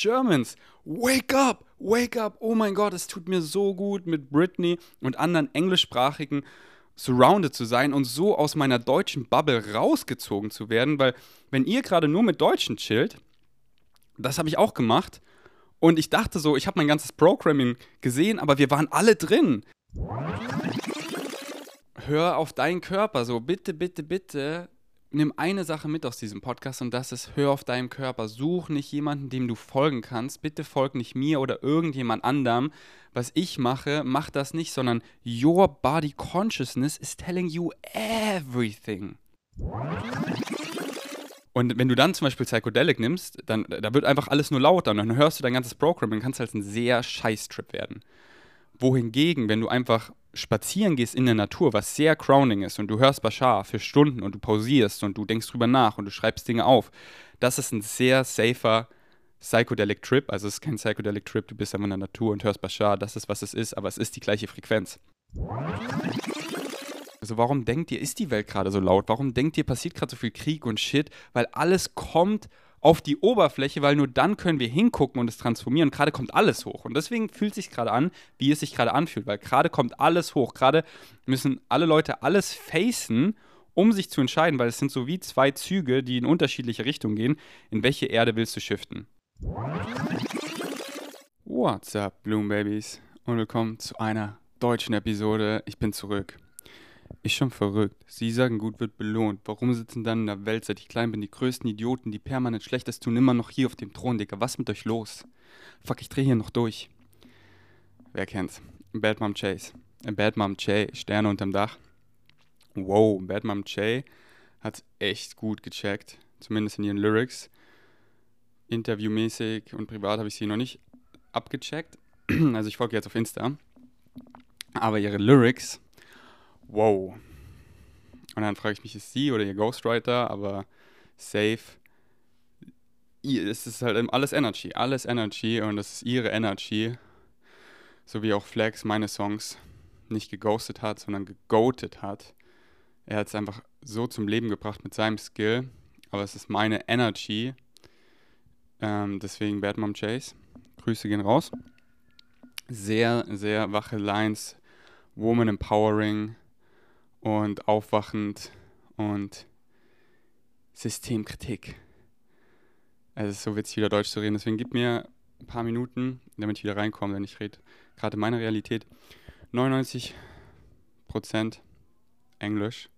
Germans, wake up, wake up. Oh mein Gott, es tut mir so gut, mit Britney und anderen englischsprachigen surrounded zu sein und so aus meiner deutschen Bubble rausgezogen zu werden, weil wenn ihr gerade nur mit Deutschen chillt, das habe ich auch gemacht und ich dachte so, ich habe mein ganzes Programming gesehen, aber wir waren alle drin. Hör auf deinen Körper, so bitte, bitte, bitte. Nimm eine Sache mit aus diesem Podcast und das ist, hör auf deinen Körper. Such nicht jemanden, dem du folgen kannst. Bitte folg nicht mir oder irgendjemand anderem. Was ich mache, mach das nicht, sondern your body consciousness is telling you everything. Und wenn du dann zum Beispiel Psychedelic nimmst, dann da wird einfach alles nur lauter und dann hörst du dein ganzes Programm und kannst halt ein sehr scheiß Trip werden. Wohingegen, wenn du einfach spazieren gehst in der Natur, was sehr crowning ist und du hörst Bashar für Stunden und du pausierst und du denkst drüber nach und du schreibst Dinge auf, das ist ein sehr safer Psychedelic Trip. Also es ist kein Psychedelic Trip, du bist einfach in der Natur und hörst Bashar, das ist, was es ist, aber es ist die gleiche Frequenz. Also warum denkt ihr, ist die Welt gerade so laut? Warum denkt ihr, passiert gerade so viel Krieg und Shit? Weil alles kommt auf die Oberfläche, weil nur dann können wir hingucken und es transformieren. Gerade kommt alles hoch. Und deswegen fühlt sich gerade an, wie es sich gerade anfühlt, weil gerade kommt alles hoch. Gerade müssen alle Leute alles facen, um sich zu entscheiden, weil es sind so wie zwei Züge, die in unterschiedliche Richtungen gehen. In welche Erde willst du shiften? What's up, Bloom Babies? Und willkommen zu einer deutschen Episode. Ich bin zurück. Ist schon verrückt. Sie sagen, gut wird belohnt. Warum sitzen dann in der Welt, seit ich klein bin, die größten Idioten, die permanent Schlechtes tun, immer noch hier auf dem Thron, Digga? Was mit euch los? Fuck, ich dreh hier noch durch. Wer kennt's? Bad Mom Chase. Bad Mom Jay, Sterne unterm Dach. Wow, Bad Mom Jay hat's echt gut gecheckt. Zumindest in ihren Lyrics. Interviewmäßig und privat habe ich sie noch nicht abgecheckt. Also ich folge jetzt auf Insta. Aber ihre Lyrics wow. Und dann frage ich mich, ist sie oder ihr Ghostwriter, aber safe. Es ist halt alles Energy, alles Energy und das ist ihre Energy. So wie auch Flex meine Songs nicht geghostet hat, sondern gegoatet hat. Er hat es einfach so zum Leben gebracht mit seinem Skill, aber es ist meine Energy. Ähm, deswegen Bad Mom Chase. Grüße gehen raus. Sehr, sehr wache Lines, Woman Empowering, und aufwachend und Systemkritik. Es ist so witzig, wieder Deutsch zu reden. Deswegen gib mir ein paar Minuten, damit ich wieder reinkomme, denn ich rede gerade in meiner Realität 99% Englisch,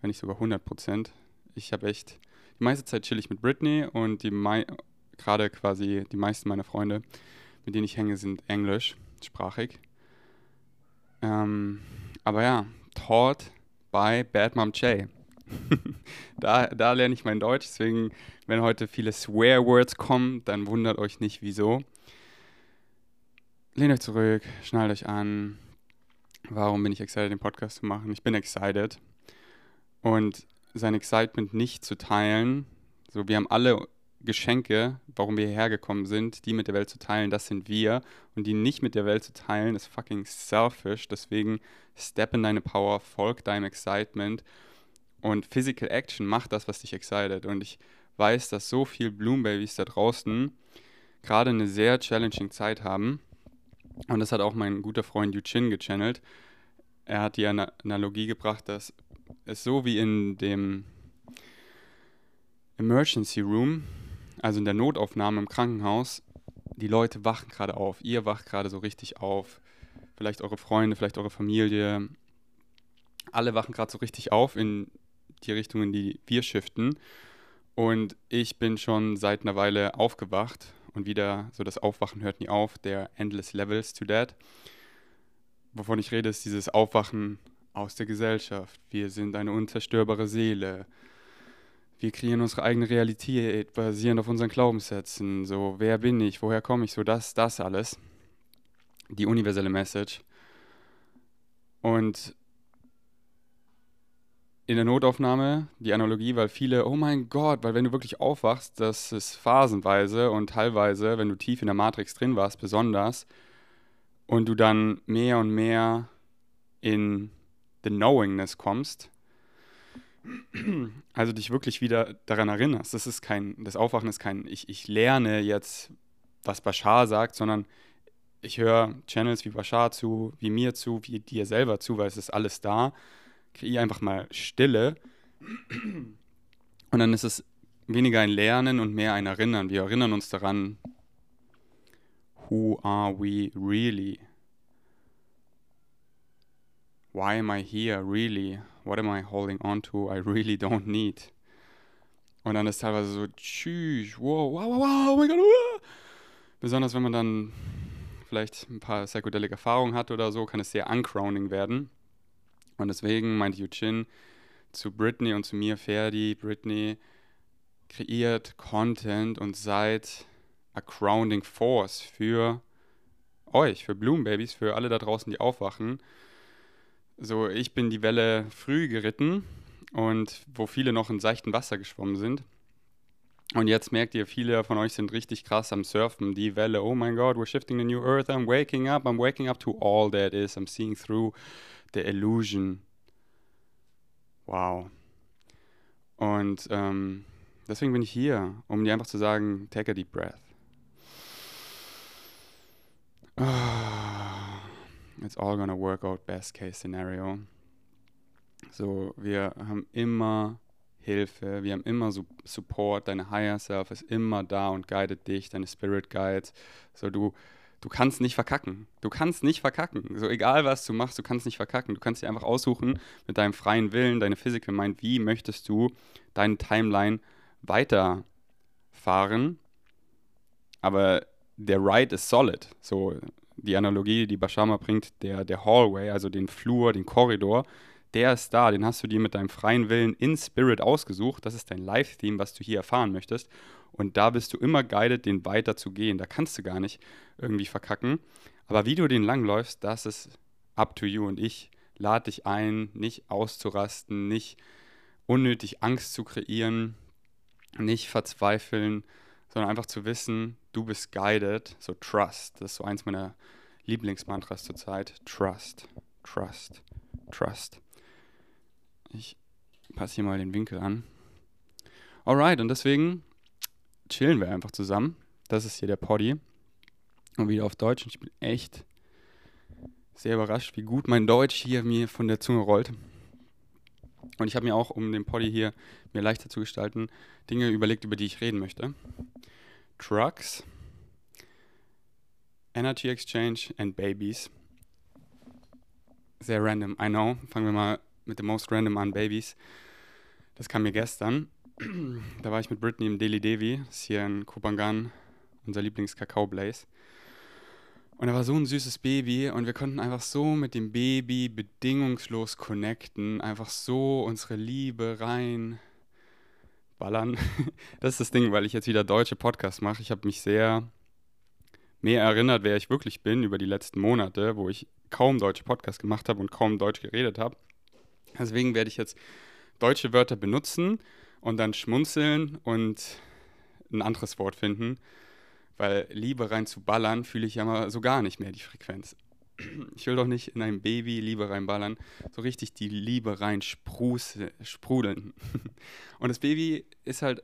wenn nicht sogar 100%. Ich habe echt, die meiste Zeit chill ich mit Britney und die gerade quasi die meisten meiner Freunde, mit denen ich hänge, sind englischsprachig. Ähm, aber ja, taught by Bad Mom Jay. da, da lerne ich mein Deutsch, deswegen, wenn heute viele Swear Words kommen, dann wundert euch nicht, wieso. Lehnt euch zurück, schnallt euch an. Warum bin ich excited, den Podcast zu machen? Ich bin excited. Und sein Excitement nicht zu teilen, so wir haben alle Geschenke, warum wir hierher gekommen sind, die mit der Welt zu teilen, das sind wir. Und die nicht mit der Welt zu teilen, ist fucking selfish. Deswegen step in deine Power, folg deinem Excitement. Und Physical Action macht das, was dich excited. Und ich weiß, dass so viele Bloom Babies da draußen gerade eine sehr challenging Zeit haben. Und das hat auch mein guter Freund Yuchin gechannelt. Er hat die Analogie gebracht, dass es so wie in dem Emergency Room also in der Notaufnahme im Krankenhaus, die Leute wachen gerade auf, ihr wacht gerade so richtig auf, vielleicht eure Freunde, vielleicht eure Familie, alle wachen gerade so richtig auf in die Richtung, in die wir shiften. Und ich bin schon seit einer Weile aufgewacht und wieder so das Aufwachen hört nie auf, der Endless Levels to That. Wovon ich rede, ist dieses Aufwachen aus der Gesellschaft. Wir sind eine unzerstörbare Seele wir kreieren unsere eigene Realität basierend auf unseren Glaubenssätzen. So, wer bin ich, woher komme ich, so das, das alles. Die universelle Message. Und in der Notaufnahme die Analogie, weil viele, oh mein Gott, weil wenn du wirklich aufwachst, das ist phasenweise und teilweise, wenn du tief in der Matrix drin warst, besonders, und du dann mehr und mehr in the Knowingness kommst, also dich wirklich wieder daran erinnerst. Das ist kein, das Aufwachen ist kein, ich, ich lerne jetzt was Bashar sagt, sondern ich höre Channels wie Bashar zu, wie mir zu, wie dir selber zu, weil es ist alles da. Kreiere einfach mal Stille. Und dann ist es weniger ein Lernen und mehr ein Erinnern. Wir erinnern uns daran, who are we really? Why am I here really? What am I holding on to? I really don't need. Und dann ist teilweise so, tschüss, wow, wow, wow, wow, oh mein Gott, wow. Besonders wenn man dann vielleicht ein paar psychedelic Erfahrungen hat oder so, kann es sehr uncrowning werden. Und deswegen meint Yuchin zu Britney und zu mir, Ferdi, Britney, kreiert Content und seid a crowning force für euch, für Bloom Babies, für alle da draußen, die aufwachen. So, ich bin die Welle früh geritten und wo viele noch in seichtem Wasser geschwommen sind. Und jetzt merkt ihr, viele von euch sind richtig krass am Surfen. Die Welle, oh mein Gott, we're shifting the new earth, I'm waking up, I'm waking up to all that is, I'm seeing through the illusion. Wow. Und ähm, deswegen bin ich hier, um dir einfach zu sagen, take a deep breath. It's all gonna work out, best case scenario. So, wir haben immer Hilfe, wir haben immer so Support, deine Higher Self ist immer da und guidet dich, deine Spirit Guides. So, du, du kannst nicht verkacken. Du kannst nicht verkacken. So, egal was du machst, du kannst nicht verkacken. Du kannst dir einfach aussuchen mit deinem freien Willen, deine Physical Mind, wie möchtest du deine Timeline weiterfahren. Aber der Ride ist solid. So, die Analogie, die Bashama bringt, der, der Hallway, also den Flur, den Korridor, der ist da, den hast du dir mit deinem freien Willen in Spirit ausgesucht. Das ist dein Live-Theme, was du hier erfahren möchtest. Und da bist du immer guided, den weiter zu gehen. Da kannst du gar nicht irgendwie verkacken. Aber wie du den langläufst, das ist up to you. Und ich lade dich ein, nicht auszurasten, nicht unnötig Angst zu kreieren, nicht verzweifeln, sondern einfach zu wissen, du bist guided. So trust. Das ist so eins meiner Lieblingsmantras zurzeit. Trust, trust, trust. Ich passe hier mal den Winkel an. Alright, und deswegen chillen wir einfach zusammen. Das ist hier der Poddy. Und wieder auf Deutsch. Und ich bin echt sehr überrascht, wie gut mein Deutsch hier mir von der Zunge rollt. Und ich habe mir auch, um den Poddy hier mir leichter zu gestalten, Dinge überlegt, über die ich reden möchte. Trucks, Energy Exchange and Babies. Sehr random, I know. Fangen wir mal mit dem Most Random an, Babies. Das kam mir gestern. da war ich mit Britney im Delhi Devi, das ist hier in Kupangan, unser Lieblings-Kakao-Blaze. Und er war so ein süßes Baby und wir konnten einfach so mit dem Baby bedingungslos connecten, einfach so unsere Liebe rein ballern. Das ist das Ding, weil ich jetzt wieder deutsche Podcasts mache. Ich habe mich sehr mehr erinnert, wer ich wirklich bin über die letzten Monate, wo ich kaum deutsche Podcasts gemacht habe und kaum Deutsch geredet habe. Deswegen werde ich jetzt deutsche Wörter benutzen und dann schmunzeln und ein anderes Wort finden, weil Liebe rein zu ballern fühle ich ja mal so gar nicht mehr die Frequenz. Ich will doch nicht in ein Baby Liebe reinballern, so richtig die Liebe rein sprudeln. Und das Baby ist halt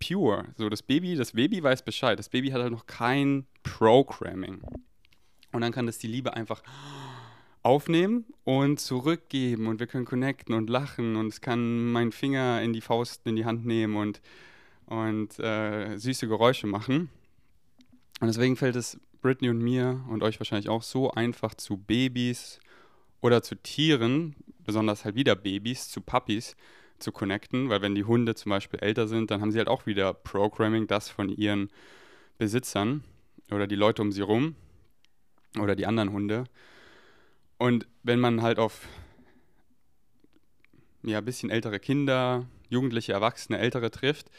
pure. So das Baby, das Baby weiß Bescheid. Das Baby hat halt noch kein Programming. Und dann kann das die Liebe einfach aufnehmen und zurückgeben und wir können connecten und lachen und es kann meinen Finger in die Faust in die Hand nehmen und, und äh, süße Geräusche machen. Und deswegen fällt es Britney und mir und euch wahrscheinlich auch so einfach zu Babys oder zu Tieren, besonders halt wieder Babys, zu Puppies zu connecten, weil wenn die Hunde zum Beispiel älter sind, dann haben sie halt auch wieder Programming, das von ihren Besitzern oder die Leute um sie rum oder die anderen Hunde. Und wenn man halt auf ja, ein bisschen ältere Kinder, Jugendliche, Erwachsene, Ältere trifft,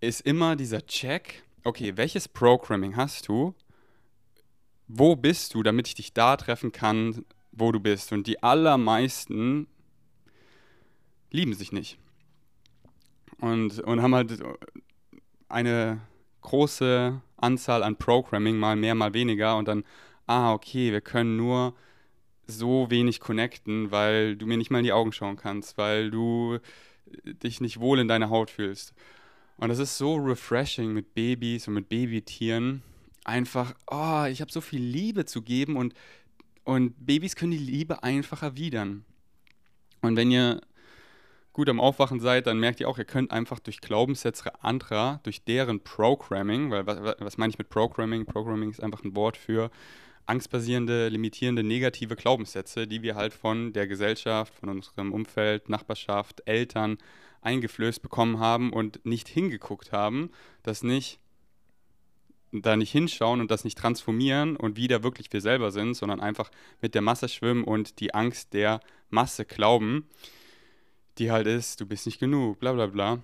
ist immer dieser Check, okay, welches Programming hast du? Wo bist du, damit ich dich da treffen kann, wo du bist? Und die allermeisten lieben sich nicht. Und, und haben halt eine große Anzahl an Programming, mal mehr, mal weniger. Und dann, ah, okay, wir können nur so wenig connecten, weil du mir nicht mal in die Augen schauen kannst, weil du dich nicht wohl in deiner Haut fühlst. Und das ist so refreshing mit Babys und mit Babytieren. Einfach, oh, ich habe so viel Liebe zu geben und, und Babys können die Liebe einfach erwidern. Und wenn ihr gut am Aufwachen seid, dann merkt ihr auch, ihr könnt einfach durch Glaubenssätze anderer, durch deren Programming, weil was, was meine ich mit Programming? Programming ist einfach ein Wort für angstbasierende, limitierende, negative Glaubenssätze, die wir halt von der Gesellschaft, von unserem Umfeld, Nachbarschaft, Eltern eingeflößt bekommen haben und nicht hingeguckt haben, das nicht da nicht hinschauen und das nicht transformieren und wieder wirklich wir selber sind, sondern einfach mit der Masse schwimmen und die Angst der Masse glauben, die halt ist, du bist nicht genug, bla bla bla.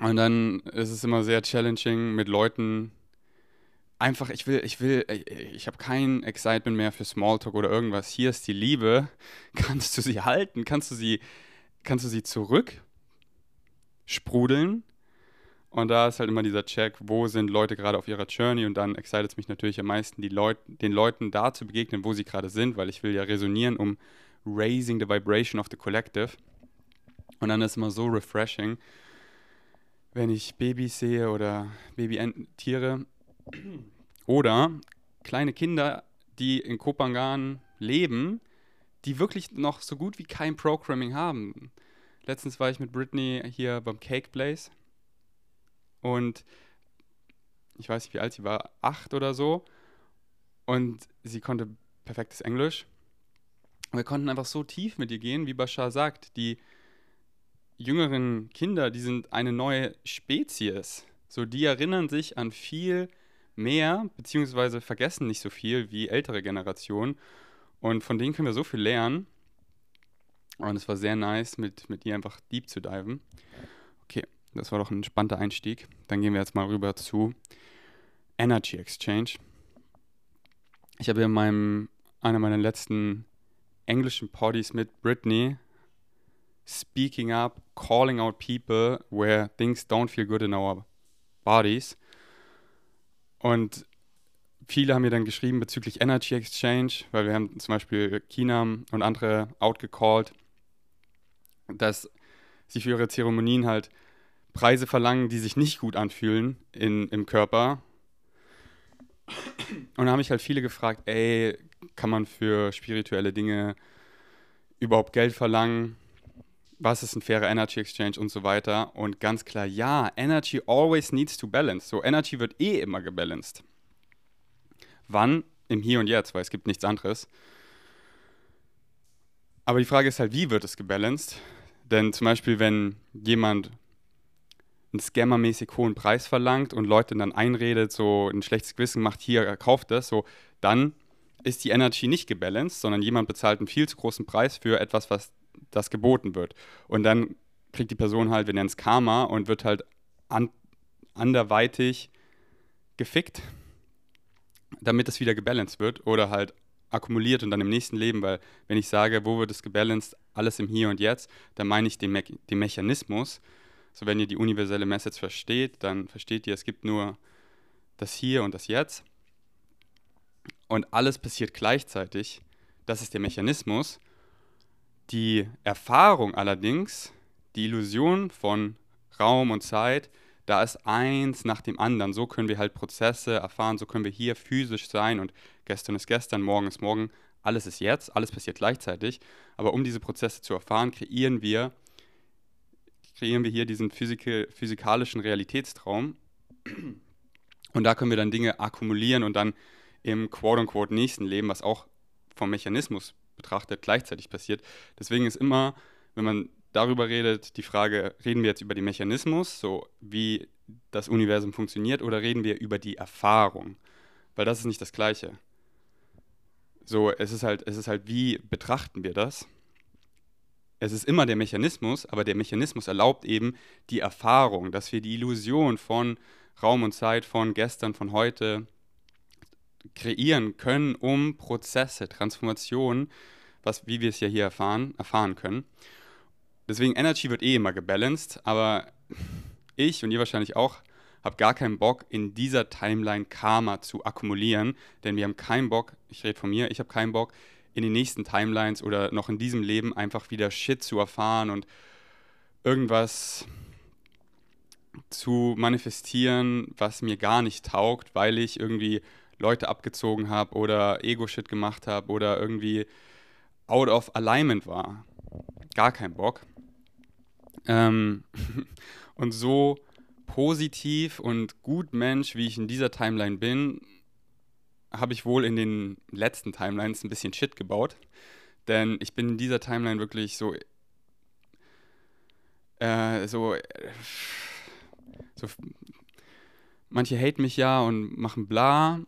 Und dann ist es immer sehr challenging mit Leuten, einfach, ich will, ich will, ich habe kein Excitement mehr für Smalltalk oder irgendwas. Hier ist die Liebe. Kannst du sie halten? Kannst du sie, kannst du sie zurück sprudeln? Und da ist halt immer dieser Check, wo sind Leute gerade auf ihrer Journey und dann excited es mich natürlich am meisten, die Leut den Leuten da zu begegnen, wo sie gerade sind, weil ich will ja resonieren, um raising the vibration of the collective. Und dann ist es immer so refreshing, wenn ich Babys sehe oder Babytiere oder kleine Kinder, die in Kopangan leben, die wirklich noch so gut wie kein Programming haben. Letztens war ich mit Britney hier beim Cake Place und ich weiß nicht, wie alt sie war, acht oder so. Und sie konnte perfektes Englisch. wir konnten einfach so tief mit ihr gehen, wie Bashar sagt. Die jüngeren Kinder, die sind eine neue Spezies. So, die erinnern sich an viel mehr, beziehungsweise vergessen nicht so viel wie ältere Generationen. Und von denen können wir so viel lernen. Und es war sehr nice, mit, mit ihr einfach deep zu diven. Das war doch ein spannender Einstieg. Dann gehen wir jetzt mal rüber zu Energy Exchange. Ich habe in meinem, einer meiner letzten englischen Poddies mit Britney speaking up, calling out people where things don't feel good in our bodies. Und viele haben mir dann geschrieben bezüglich Energy Exchange, weil wir haben zum Beispiel China und andere outgecallt, dass sie für ihre Zeremonien halt Preise verlangen, die sich nicht gut anfühlen in, im Körper. Und da haben mich halt viele gefragt, ey, kann man für spirituelle Dinge überhaupt Geld verlangen? Was ist ein fairer Energy Exchange und so weiter? Und ganz klar, ja, Energy always needs to balance. So, Energy wird eh immer gebalanced. Wann? Im Hier und Jetzt, weil es gibt nichts anderes. Aber die Frage ist halt, wie wird es gebalanced? Denn zum Beispiel, wenn jemand einen scammermäßig hohen Preis verlangt und Leute dann einredet, so ein schlechtes Gewissen macht, hier, kauft das, so, dann ist die Energy nicht gebalanced, sondern jemand bezahlt einen viel zu großen Preis für etwas, was das geboten wird. Und dann kriegt die Person halt, wir nennen es Karma, und wird halt an, anderweitig gefickt, damit es wieder gebalanced wird oder halt akkumuliert und dann im nächsten Leben, weil wenn ich sage, wo wird es gebalanced, alles im Hier und Jetzt, dann meine ich den, Me den Mechanismus, so, wenn ihr die universelle Message versteht, dann versteht ihr, es gibt nur das Hier und das Jetzt. Und alles passiert gleichzeitig. Das ist der Mechanismus. Die Erfahrung allerdings, die Illusion von Raum und Zeit, da ist eins nach dem anderen. So können wir halt Prozesse erfahren, so können wir hier physisch sein und gestern ist gestern, morgen ist morgen. Alles ist jetzt, alles passiert gleichzeitig. Aber um diese Prozesse zu erfahren, kreieren wir kreieren wir hier diesen Physik physikalischen Realitätstraum. Und da können wir dann Dinge akkumulieren und dann im quote-unquote nächsten Leben, was auch vom Mechanismus betrachtet gleichzeitig passiert. Deswegen ist immer, wenn man darüber redet, die Frage, reden wir jetzt über den Mechanismus, so wie das Universum funktioniert, oder reden wir über die Erfahrung? Weil das ist nicht das Gleiche. So, es ist halt, es ist halt, wie betrachten wir das? Es ist immer der Mechanismus, aber der Mechanismus erlaubt eben die Erfahrung, dass wir die Illusion von Raum und Zeit, von gestern, von heute kreieren können, um Prozesse, Transformationen, was, wie wir es ja hier erfahren, erfahren können. Deswegen Energy wird eh immer gebalanced, aber ich und ihr wahrscheinlich auch habe gar keinen Bock, in dieser Timeline Karma zu akkumulieren, denn wir haben keinen Bock, ich rede von mir, ich habe keinen Bock, in den nächsten Timelines oder noch in diesem Leben einfach wieder Shit zu erfahren und irgendwas zu manifestieren, was mir gar nicht taugt, weil ich irgendwie Leute abgezogen habe oder Ego-Shit gemacht habe oder irgendwie out of alignment war. Gar kein Bock. Ähm, und so positiv und gut Mensch, wie ich in dieser Timeline bin, habe ich wohl in den letzten Timelines ein bisschen Shit gebaut. Denn ich bin in dieser Timeline wirklich so. Äh, so. so manche haten mich ja und machen bla.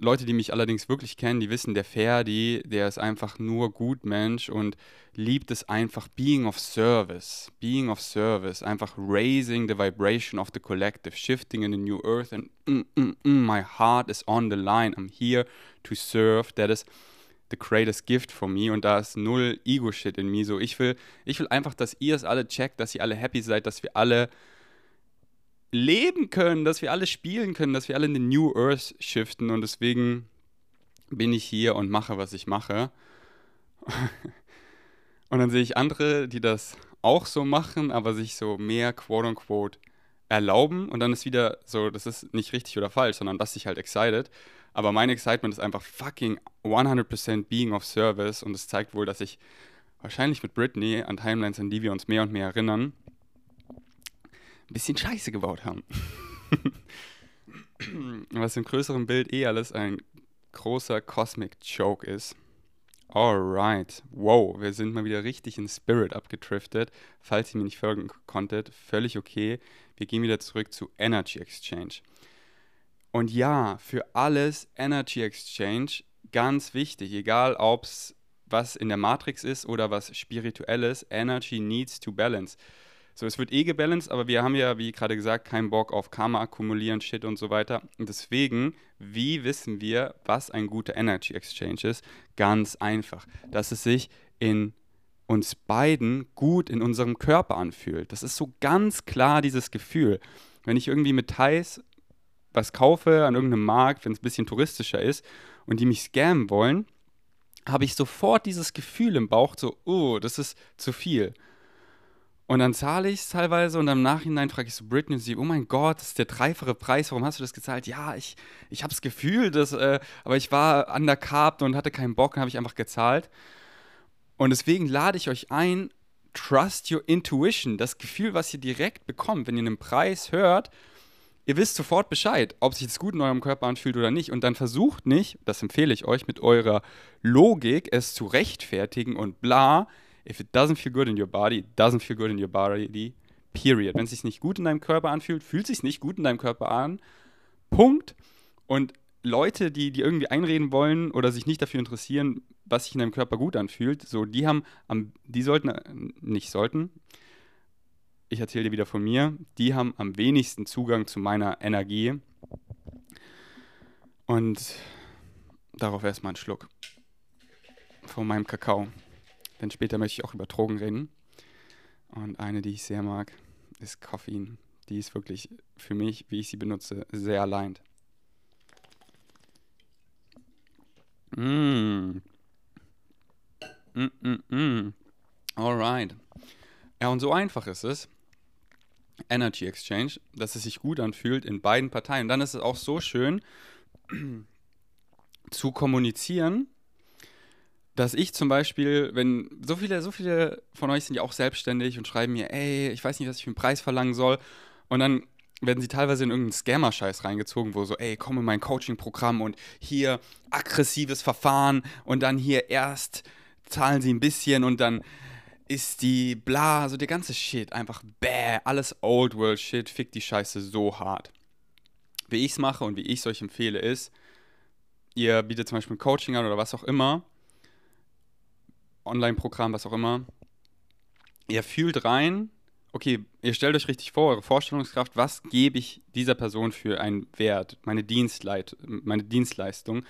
Leute, die mich allerdings wirklich kennen, die wissen, der Ferdi, der ist einfach nur gut Mensch und liebt es einfach being of service, being of service, einfach raising the vibration of the collective, shifting in the new earth and mm, mm, mm, my heart is on the line, I'm here to serve, that is the greatest gift for me und da ist null Ego-Shit in mir, so ich will, ich will einfach, dass ihr es alle checkt, dass ihr alle happy seid, dass wir alle leben können, dass wir alle spielen können, dass wir alle in den New Earth shiften und deswegen bin ich hier und mache, was ich mache. und dann sehe ich andere, die das auch so machen, aber sich so mehr quote unquote erlauben und dann ist wieder so, das ist nicht richtig oder falsch, sondern das sich halt excited. Aber mein Excitement ist einfach fucking 100% being of service und es zeigt wohl, dass ich wahrscheinlich mit Britney an Timelines, an die wir uns mehr und mehr erinnern, ein bisschen Scheiße gebaut haben. Was im größeren Bild eh alles ein großer Cosmic Joke ist. Alright, wow, wir sind mal wieder richtig in Spirit abgedriftet. Falls ihr mir nicht folgen konntet, völlig okay. Wir gehen wieder zurück zu Energy Exchange. Und ja, für alles Energy Exchange ganz wichtig, egal ob es was in der Matrix ist oder was spirituelles, Energy needs to balance. So, es wird eh gebalanced, aber wir haben ja, wie gerade gesagt, keinen Bock auf Karma akkumulieren, Shit und so weiter. Und deswegen, wie wissen wir, was ein guter Energy Exchange ist? Ganz einfach, dass es sich in uns beiden gut in unserem Körper anfühlt. Das ist so ganz klar dieses Gefühl. Wenn ich irgendwie mit Thais was kaufe an irgendeinem Markt, wenn es ein bisschen touristischer ist und die mich scammen wollen, habe ich sofort dieses Gefühl im Bauch, so, oh, das ist zu viel. Und dann zahle ich es teilweise und im Nachhinein frage ich so Britney und sie, oh mein Gott, das ist der dreifache Preis, warum hast du das gezahlt? Ja, ich, ich habe das Gefühl, äh, aber ich war undercarbt und hatte keinen Bock und habe ich einfach gezahlt. Und deswegen lade ich euch ein, trust your intuition, das Gefühl, was ihr direkt bekommt, wenn ihr einen Preis hört, ihr wisst sofort Bescheid, ob sich das gut in eurem Körper anfühlt oder nicht. Und dann versucht nicht, das empfehle ich euch, mit eurer Logik es zu rechtfertigen und bla, If it doesn't feel good in your body, it doesn't feel good in your body, period. Wenn es sich nicht gut in deinem Körper anfühlt, fühlt es sich nicht gut in deinem Körper an. Punkt. Und Leute, die, die irgendwie einreden wollen oder sich nicht dafür interessieren, was sich in deinem Körper gut anfühlt, so, die haben am, die sollten, äh, nicht sollten, ich erzähle dir wieder von mir, die haben am wenigsten Zugang zu meiner Energie. Und darauf erstmal einen Schluck von meinem Kakao. Denn später möchte ich auch über Drogen reden. Und eine, die ich sehr mag, ist Koffein. Die ist wirklich für mich, wie ich sie benutze, sehr aligned. Mm. Mm, mm, mm. Alright. Ja, und so einfach ist es. Energy Exchange, dass es sich gut anfühlt in beiden Parteien. Und dann ist es auch so schön zu kommunizieren, dass ich zum Beispiel, wenn so viele, so viele von euch sind ja auch selbstständig und schreiben mir, ey, ich weiß nicht, was ich für einen Preis verlangen soll. Und dann werden sie teilweise in irgendeinen Scammer-Scheiß reingezogen, wo so, ey, komm in mein Coaching-Programm und hier aggressives Verfahren und dann hier erst zahlen sie ein bisschen und dann ist die bla, so der ganze Shit, einfach bäh, alles Old World Shit, fickt die Scheiße so hart. Wie ich es mache und wie ich es euch empfehle, ist, ihr bietet zum Beispiel Coaching an oder was auch immer Online-Programm, was auch immer. Ihr fühlt rein, okay, ihr stellt euch richtig vor, eure Vorstellungskraft, was gebe ich dieser Person für einen Wert, meine, Dienstleit meine Dienstleistung,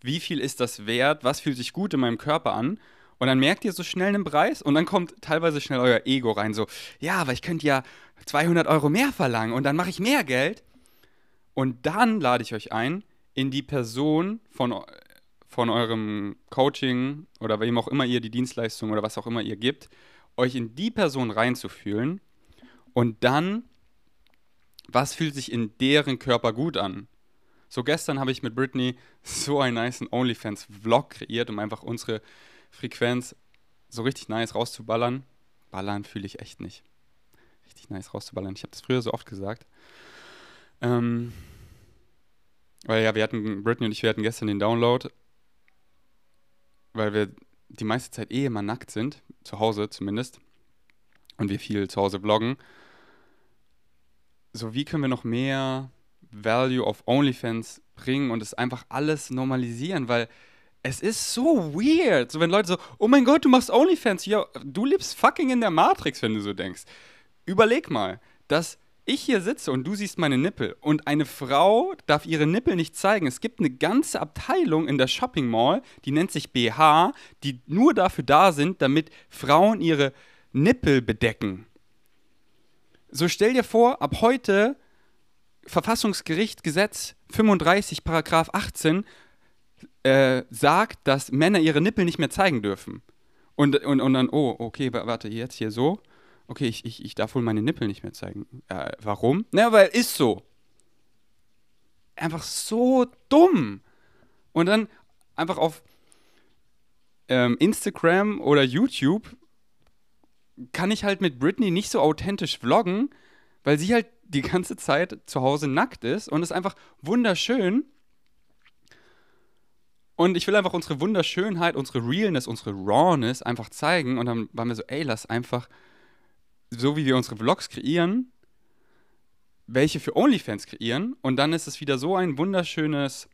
wie viel ist das wert, was fühlt sich gut in meinem Körper an? Und dann merkt ihr so schnell einen Preis und dann kommt teilweise schnell euer Ego rein, so, ja, aber ich könnte ja 200 Euro mehr verlangen und dann mache ich mehr Geld. Und dann lade ich euch ein, in die Person von von eurem Coaching oder wem auch immer ihr die Dienstleistung oder was auch immer ihr gibt, euch in die Person reinzufühlen und dann was fühlt sich in deren Körper gut an? So gestern habe ich mit Britney so einen nice OnlyFans-Vlog kreiert, um einfach unsere Frequenz so richtig nice rauszuballern. Ballern fühle ich echt nicht. Richtig nice rauszuballern. Ich habe das früher so oft gesagt. Ähm, weil ja, wir hatten, Britney und ich, wir hatten gestern den Download, weil wir die meiste Zeit eh immer nackt sind, zu Hause zumindest, und wir viel zu Hause vloggen. So, wie können wir noch mehr Value auf OnlyFans bringen und es einfach alles normalisieren, weil es ist so weird. So, wenn Leute so, oh mein Gott, du machst OnlyFans, ja, du lebst fucking in der Matrix, wenn du so denkst. Überleg mal, dass ich hier sitze und du siehst meine Nippel und eine Frau darf ihre Nippel nicht zeigen. Es gibt eine ganze Abteilung in der Shopping Mall, die nennt sich BH, die nur dafür da sind, damit Frauen ihre Nippel bedecken. So stell dir vor, ab heute Verfassungsgericht Gesetz 35, Paragraph 18 äh, sagt, dass Männer ihre Nippel nicht mehr zeigen dürfen. Und, und, und dann, oh, okay, warte, jetzt hier so. Okay, ich, ich, ich darf wohl meine Nippel nicht mehr zeigen. Äh, warum? Na, weil ist so. Einfach so dumm. Und dann einfach auf ähm, Instagram oder YouTube kann ich halt mit Britney nicht so authentisch vloggen, weil sie halt die ganze Zeit zu Hause nackt ist und ist einfach wunderschön. Und ich will einfach unsere Wunderschönheit, unsere Realness, unsere Rawness einfach zeigen. Und dann waren wir so, ey, lass einfach, so wie wir unsere Vlogs kreieren, welche für OnlyFans kreieren. Und dann ist es wieder so ein wunderschönes,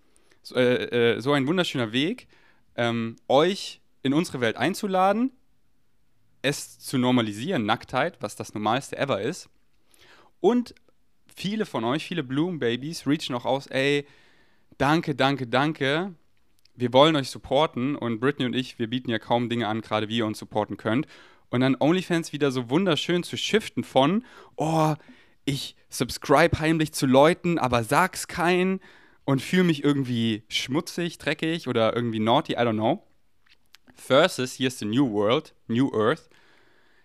äh, äh, so ein wunderschöner Weg, ähm, euch in unsere Welt einzuladen, es zu normalisieren, Nacktheit, was das Normalste ever ist. Und viele von euch, viele Bloom Babies, reachen auch aus, ey, danke, danke, danke. Wir wollen euch supporten und Britney und ich, wir bieten ja kaum Dinge an, gerade wie ihr uns supporten könnt. Und dann OnlyFans wieder so wunderschön zu shiften von, oh, ich subscribe heimlich zu Leuten, aber sag's keinen und fühle mich irgendwie schmutzig, dreckig oder irgendwie naughty, I don't know. Versus, here's the New World, New Earth.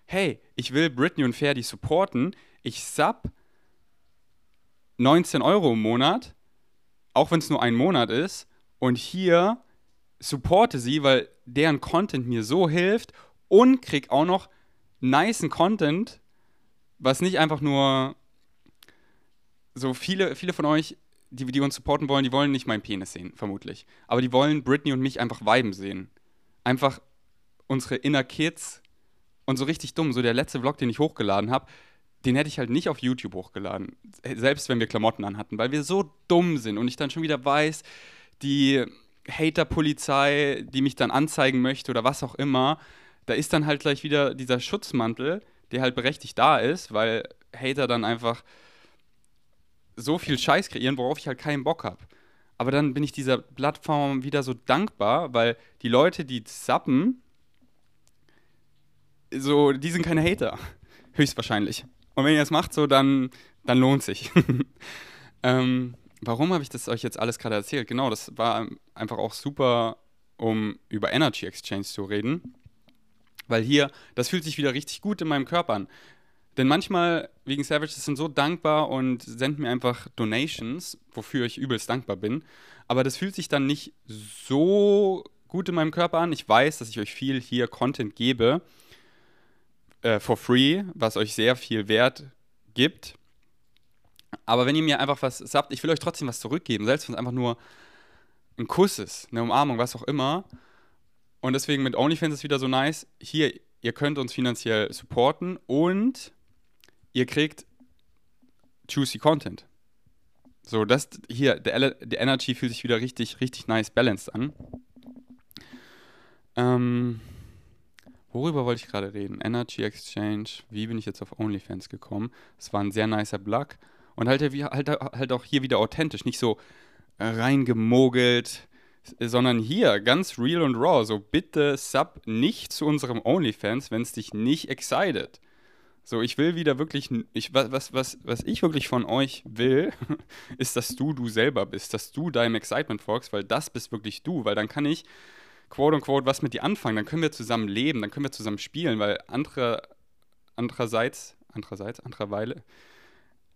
Hey, ich will Britney und Ferdi supporten. Ich sub 19 Euro im Monat, auch wenn es nur ein Monat ist. Und hier supporte sie, weil deren Content mir so hilft und krieg auch noch niceen Content, was nicht einfach nur so viele, viele von euch, die, die uns supporten wollen, die wollen nicht meinen Penis sehen, vermutlich. Aber die wollen Britney und mich einfach viben sehen. Einfach unsere Inner Kids und so richtig dumm. So der letzte Vlog, den ich hochgeladen habe, den hätte ich halt nicht auf YouTube hochgeladen. Selbst wenn wir Klamotten anhatten, weil wir so dumm sind und ich dann schon wieder weiß, die Hater-Polizei, die mich dann anzeigen möchte oder was auch immer, da ist dann halt gleich wieder dieser Schutzmantel, der halt berechtigt da ist, weil Hater dann einfach so viel Scheiß kreieren, worauf ich halt keinen Bock habe. Aber dann bin ich dieser Plattform wieder so dankbar, weil die Leute, die zappen, so, die sind keine Hater. Höchstwahrscheinlich. Und wenn ihr das macht, so, dann, dann lohnt sich. ähm, warum habe ich das euch jetzt alles gerade erzählt? Genau, das war einfach auch super, um über Energy Exchange zu reden. Weil hier, das fühlt sich wieder richtig gut in meinem Körper an. Denn manchmal, wegen Savages, sind so dankbar und senden mir einfach Donations, wofür ich übelst dankbar bin. Aber das fühlt sich dann nicht so gut in meinem Körper an. Ich weiß, dass ich euch viel hier Content gebe äh, for free, was euch sehr viel Wert gibt. Aber wenn ihr mir einfach was sagt, ich will euch trotzdem was zurückgeben, selbst wenn es einfach nur ein Kuss ist, eine Umarmung, was auch immer. Und deswegen mit OnlyFans ist wieder so nice. Hier, ihr könnt uns finanziell supporten und ihr kriegt juicy Content. So, das hier, der, Energy fühlt sich wieder richtig, richtig nice balanced an. Ähm, Worüber wollte ich gerade reden? Energy Exchange. Wie bin ich jetzt auf OnlyFans gekommen? Es war ein sehr nicer Blog. Und halt, halt, halt auch hier wieder authentisch, nicht so reingemogelt, sondern hier ganz real und raw. So bitte sub nicht zu unserem OnlyFans, wenn es dich nicht excited. So, ich will wieder wirklich, ich, was, was, was ich wirklich von euch will, ist, dass du du selber bist, dass du deinem Excitement folgst, weil das bist wirklich du, weil dann kann ich quote unquote was mit dir anfangen, dann können wir zusammen leben, dann können wir zusammen spielen, weil andere, andererseits, andererseits, andererweile,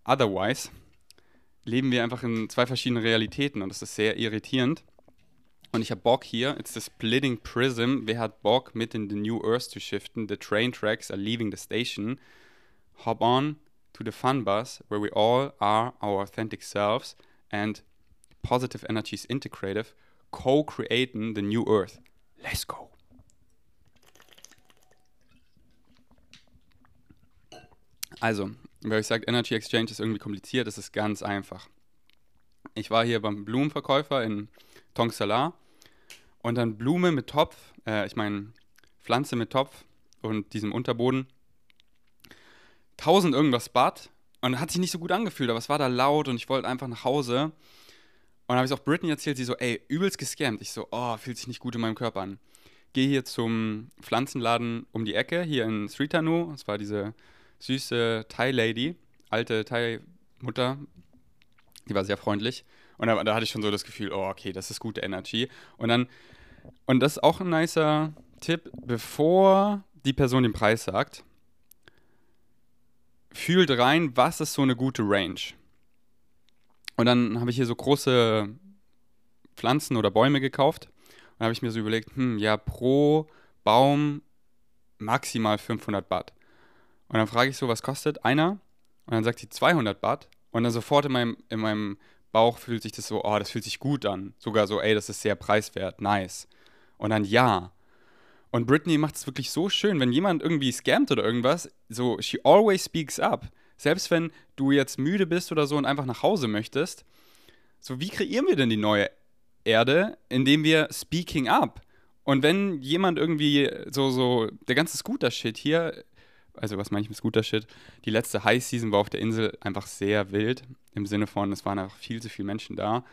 otherwise leben wir einfach in zwei verschiedenen Realitäten und das ist sehr irritierend. Und ich habe Bock hier, it's the splitting prism. Wer hat Bock, mit in the new earth zu shiften? The train tracks are leaving the station. Hop on to the fun bus where we all are our authentic selves and positive energies integrative, co-creating the new earth. Let's go. Also, wenn ich sage, Energy Exchange ist irgendwie kompliziert, das ist ganz einfach. Ich war hier beim Blumenverkäufer in Tongsalar und dann Blume mit Topf, äh, ich meine Pflanze mit Topf und diesem Unterboden. 1000 irgendwas Bad und hat sich nicht so gut angefühlt, aber es war da laut und ich wollte einfach nach Hause. Und habe ich auch Britney erzählt, sie so, ey, übelst gescammt. Ich so, oh, fühlt sich nicht gut in meinem Körper an. Gehe hier zum Pflanzenladen um die Ecke, hier in Sritanu. Das war diese süße Thai-Lady, alte Thai-Mutter. Die war sehr freundlich. Und da, da, hatte ich schon so das Gefühl, oh, okay, das ist gute Energy. Und dann, und das ist auch ein nicer Tipp, bevor die Person den Preis sagt, fühlt rein, was ist so eine gute Range. Und dann habe ich hier so große Pflanzen oder Bäume gekauft. Und dann habe ich mir so überlegt, hm, ja, pro Baum maximal 500 Baht. Und dann frage ich so, was kostet einer? Und dann sagt sie 200 Baht. Und dann sofort in meinem, in meinem Bauch fühlt sich das so, oh, das fühlt sich gut an. Sogar so, ey, das ist sehr preiswert, nice. Und dann ja. Und Britney macht es wirklich so schön, wenn jemand irgendwie scammt oder irgendwas, so, she always speaks up. Selbst wenn du jetzt müde bist oder so und einfach nach Hause möchtest, so, wie kreieren wir denn die neue Erde, indem wir speaking up? Und wenn jemand irgendwie so, so, der ganze Scooter-Shit hier, also was meine ich mit Scooter-Shit, die letzte High-Season war auf der Insel einfach sehr wild. Im Sinne von, es waren einfach viel zu viele Menschen da.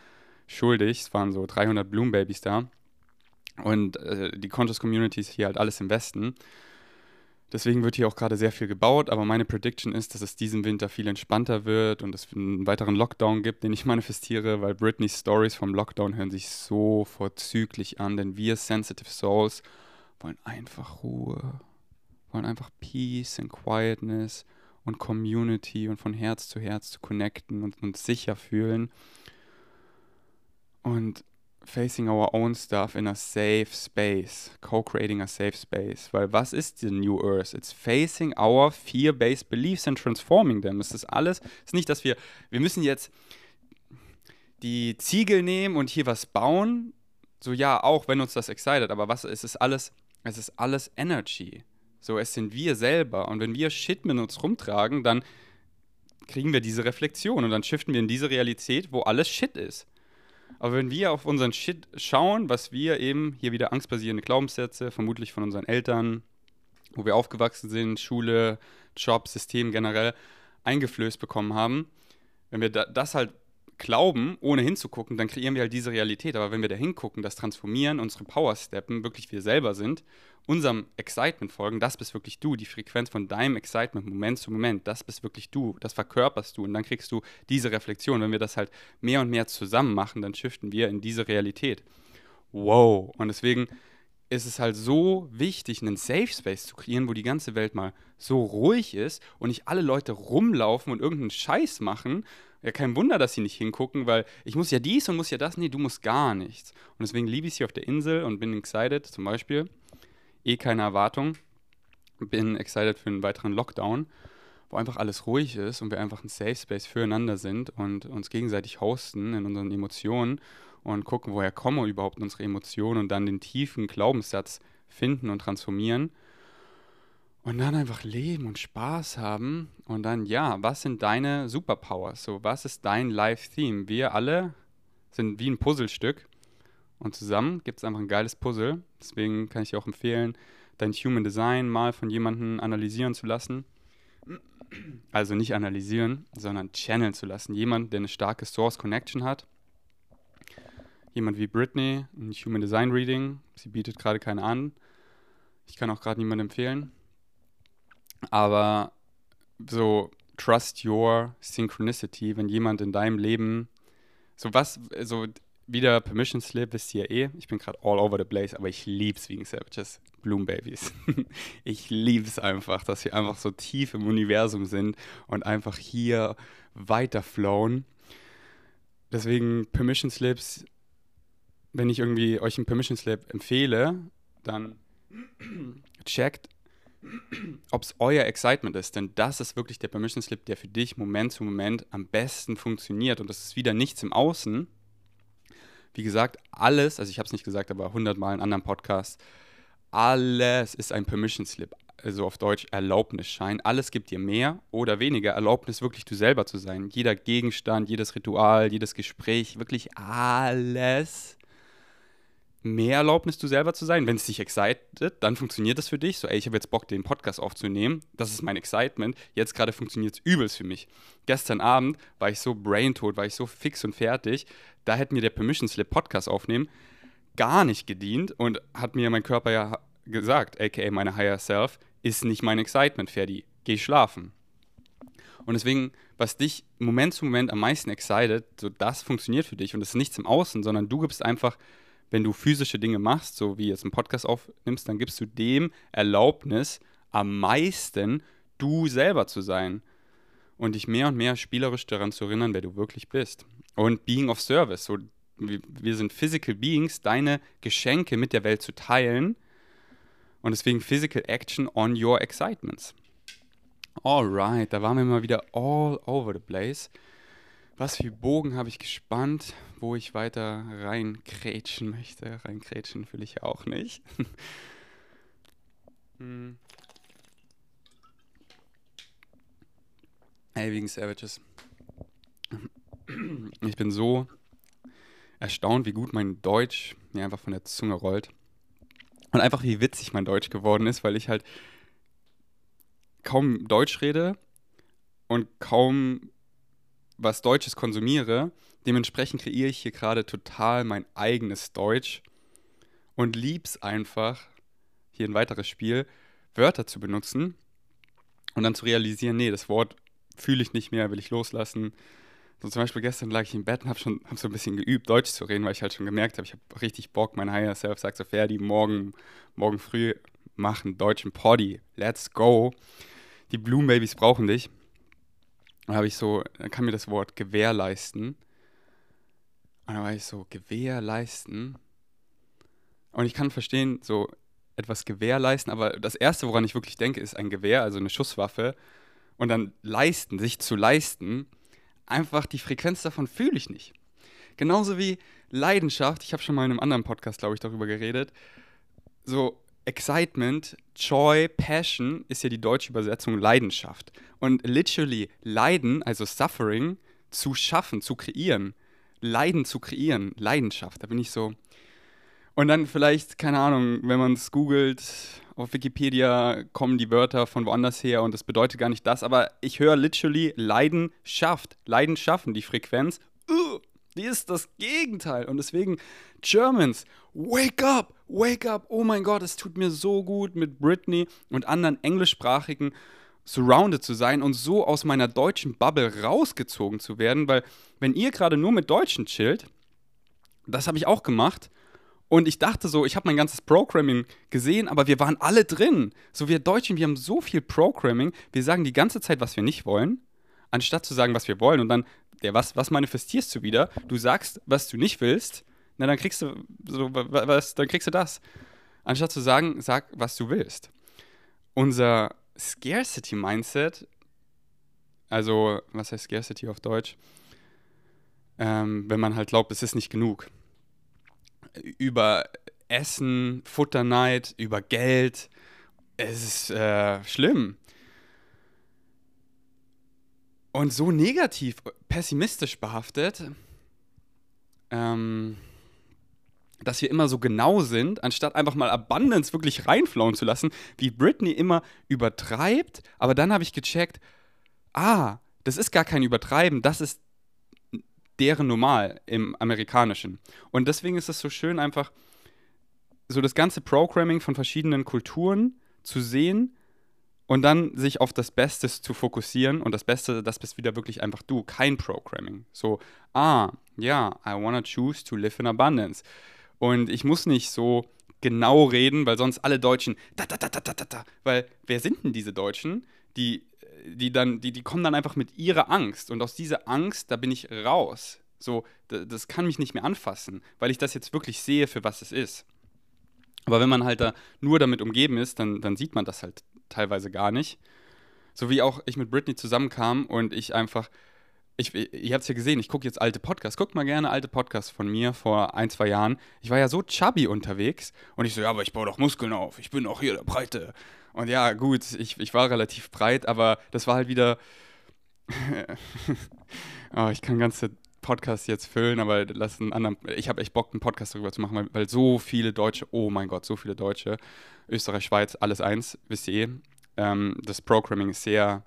Schuldig, es waren so 300 Bloom-Babys da. Und äh, die Conscious Community ist hier halt alles im Westen. Deswegen wird hier auch gerade sehr viel gebaut, aber meine Prediction ist, dass es diesen Winter viel entspannter wird und es einen weiteren Lockdown gibt, den ich manifestiere, weil Britneys Stories vom Lockdown hören sich so vorzüglich an, denn wir Sensitive Souls wollen einfach Ruhe wollen einfach Peace and Quietness und Community und von Herz zu Herz zu connecten und uns sicher fühlen. Und facing our own stuff in a safe space, co-creating a safe space. Weil was ist the New Earth? It's facing our fear-based beliefs and transforming them. Es ist alles, es ist nicht, dass wir, wir müssen jetzt die Ziegel nehmen und hier was bauen. So ja, auch wenn uns das excited, aber was, es ist alles, es ist alles Energy. So, es sind wir selber. Und wenn wir Shit mit uns rumtragen, dann kriegen wir diese Reflexion und dann shiften wir in diese Realität, wo alles Shit ist. Aber wenn wir auf unseren Shit schauen, was wir eben, hier wieder angstbasierende Glaubenssätze, vermutlich von unseren Eltern, wo wir aufgewachsen sind, Schule, Job, System generell, eingeflößt bekommen haben, wenn wir da, das halt glauben, ohne hinzugucken, dann kreieren wir halt diese Realität. Aber wenn wir da hingucken, das transformieren, unsere Power steppen, wirklich wir selber sind, unserem Excitement folgen, das bist wirklich du, die Frequenz von deinem Excitement, Moment zu Moment, das bist wirklich du, das verkörperst du und dann kriegst du diese Reflexion. Wenn wir das halt mehr und mehr zusammen machen, dann shiften wir in diese Realität. Wow. Und deswegen ist es halt so wichtig, einen Safe Space zu kreieren, wo die ganze Welt mal so ruhig ist und nicht alle Leute rumlaufen und irgendeinen Scheiß machen, ja, kein Wunder, dass sie nicht hingucken, weil ich muss ja dies und muss ja das. Nee, du musst gar nichts. Und deswegen liebe ich sie auf der Insel und bin excited, zum Beispiel. Eh keine Erwartung. Bin excited für einen weiteren Lockdown, wo einfach alles ruhig ist und wir einfach ein Safe Space füreinander sind und uns gegenseitig hosten in unseren Emotionen und gucken, woher kommen überhaupt unsere Emotionen und dann den tiefen Glaubenssatz finden und transformieren und dann einfach leben und Spaß haben. Und dann, ja, was sind deine Superpowers? So, was ist dein Life-Theme? Wir alle sind wie ein Puzzlestück. Und zusammen gibt es einfach ein geiles Puzzle. Deswegen kann ich dir auch empfehlen, dein Human Design mal von jemandem analysieren zu lassen. Also nicht analysieren, sondern channeln zu lassen. Jemand, der eine starke Source Connection hat. Jemand wie Britney, ein Human Design Reading. Sie bietet gerade keine an. Ich kann auch gerade niemandem empfehlen. Aber so trust your synchronicity, wenn jemand in deinem Leben so was, so wieder Permission Slip wisst ihr eh. Ich bin gerade all over the place, aber ich lieb's wegen Savages. Bloombabies. ich liebe es einfach, dass wir einfach so tief im Universum sind und einfach hier weiterflowen. Deswegen Permission Slips, wenn ich irgendwie euch einen Permission Slip empfehle, dann checkt, ob es euer Excitement ist. Denn das ist wirklich der Permission Slip, der für dich Moment zu Moment am besten funktioniert. Und das ist wieder nichts im Außen. Wie gesagt, alles, also ich habe es nicht gesagt, aber hundertmal in anderen Podcasts, alles ist ein Permission Slip, also auf Deutsch Erlaubnisschein. Alles gibt dir mehr oder weniger Erlaubnis, wirklich du selber zu sein. Jeder Gegenstand, jedes Ritual, jedes Gespräch, wirklich alles mehr Erlaubnis, du selber zu sein. Wenn es dich excited, dann funktioniert das für dich. So, ey, ich habe jetzt Bock, den Podcast aufzunehmen. Das ist mein Excitement. Jetzt gerade funktioniert es übelst für mich. Gestern Abend war ich so braintot, war ich so fix und fertig. Da hätte mir der Permission Slip Podcast aufnehmen gar nicht gedient und hat mir mein Körper ja gesagt, aka meine Higher Self, ist nicht mein Excitement, Ferdi. Geh schlafen. Und deswegen, was dich Moment zu Moment am meisten excited, so das funktioniert für dich und es ist nichts im Außen, sondern du gibst einfach wenn du physische Dinge machst, so wie jetzt einen Podcast aufnimmst, dann gibst du dem Erlaubnis, am meisten du selber zu sein und dich mehr und mehr spielerisch daran zu erinnern, wer du wirklich bist. Und Being of Service, so wir sind Physical Beings, deine Geschenke mit der Welt zu teilen und deswegen Physical Action on your excitements. Alright, da waren wir mal wieder all over the place. Was für Bogen habe ich gespannt, wo ich weiter reinkrätschen möchte. Reinkrätschen will ich ja auch nicht. hm. Hey, wegen Savages. Ich bin so erstaunt, wie gut mein Deutsch mir einfach von der Zunge rollt. Und einfach wie witzig mein Deutsch geworden ist, weil ich halt kaum Deutsch rede und kaum was Deutsches konsumiere. Dementsprechend kreiere ich hier gerade total mein eigenes Deutsch und lieb's einfach, hier ein weiteres Spiel, Wörter zu benutzen und dann zu realisieren, nee, das Wort fühle ich nicht mehr, will ich loslassen. So zum Beispiel gestern lag ich im Bett und habe schon hab so ein bisschen geübt, Deutsch zu reden, weil ich halt schon gemerkt habe, ich habe richtig Bock, mein Higher Self sagt so, Ferdi, morgen, morgen früh machen deutschen Poddy, let's go. Die Bloom Babies brauchen dich dann habe ich so, dann kam mir das Wort gewährleisten. Und dann war ich so, gewährleisten. Und ich kann verstehen, so etwas gewährleisten, aber das Erste, woran ich wirklich denke, ist ein Gewehr, also eine Schusswaffe. Und dann leisten, sich zu leisten, einfach die Frequenz davon fühle ich nicht. Genauso wie Leidenschaft, ich habe schon mal in einem anderen Podcast, glaube ich, darüber geredet. So, Excitement, Joy, Passion ist ja die deutsche Übersetzung Leidenschaft. Und literally Leiden, also Suffering, zu schaffen, zu kreieren. Leiden zu kreieren, Leidenschaft. Da bin ich so. Und dann vielleicht, keine Ahnung, wenn man es googelt, auf Wikipedia kommen die Wörter von woanders her und das bedeutet gar nicht das, aber ich höre literally Leidenschaft. Leiden schaffen, die Frequenz. Uh, die ist das Gegenteil. Und deswegen, Germans, wake up, wake up. Oh mein Gott, es tut mir so gut, mit Britney und anderen englischsprachigen surrounded zu sein und so aus meiner deutschen Bubble rausgezogen zu werden, weil wenn ihr gerade nur mit Deutschen chillt, das habe ich auch gemacht. Und ich dachte so, ich habe mein ganzes Programming gesehen, aber wir waren alle drin. So wir Deutschen, wir haben so viel Programming, wir sagen die ganze Zeit, was wir nicht wollen, anstatt zu sagen, was wir wollen. Und dann der, was, was manifestierst du wieder? Du sagst, was du nicht willst, na dann kriegst du so, was, dann kriegst du das. Anstatt zu sagen, sag, was du willst. Unser Scarcity Mindset, also was heißt Scarcity auf Deutsch? Ähm, wenn man halt glaubt, es ist nicht genug. Über Essen, Futterneid, über Geld, es ist äh, schlimm und so negativ, pessimistisch behaftet, ähm, dass wir immer so genau sind, anstatt einfach mal Abundance wirklich reinflauen zu lassen, wie Britney immer übertreibt. Aber dann habe ich gecheckt, ah, das ist gar kein Übertreiben, das ist deren Normal im Amerikanischen. Und deswegen ist es so schön, einfach so das ganze Programming von verschiedenen Kulturen zu sehen und dann sich auf das Beste zu fokussieren und das Beste, das bist wieder wirklich einfach du, kein Programming. So, ah, ja, I wanna choose to live in abundance. Und ich muss nicht so genau reden, weil sonst alle Deutschen, da, da, da, da, da, da, weil wer sind denn diese Deutschen, die, die dann, die, die kommen dann einfach mit ihrer Angst und aus dieser Angst, da bin ich raus. So, das kann mich nicht mehr anfassen, weil ich das jetzt wirklich sehe, für was es ist. Aber wenn man halt da nur damit umgeben ist, dann, dann sieht man das halt teilweise gar nicht. So wie auch ich mit Britney zusammenkam und ich einfach, ich, ihr habt es ja gesehen, ich gucke jetzt alte Podcasts. Guckt mal gerne alte Podcasts von mir vor ein, zwei Jahren. Ich war ja so chubby unterwegs und ich so, ja, aber ich baue doch Muskeln auf. Ich bin auch hier der Breite. Und ja, gut, ich, ich war relativ breit, aber das war halt wieder. oh, ich kann ganze Podcasts jetzt füllen, aber lass einen anderen. Ich habe echt Bock, einen Podcast darüber zu machen, weil, weil, so viele Deutsche, oh mein Gott, so viele Deutsche, Österreich, Schweiz, alles eins, wisst ihr eh. Ähm, das Programming ist sehr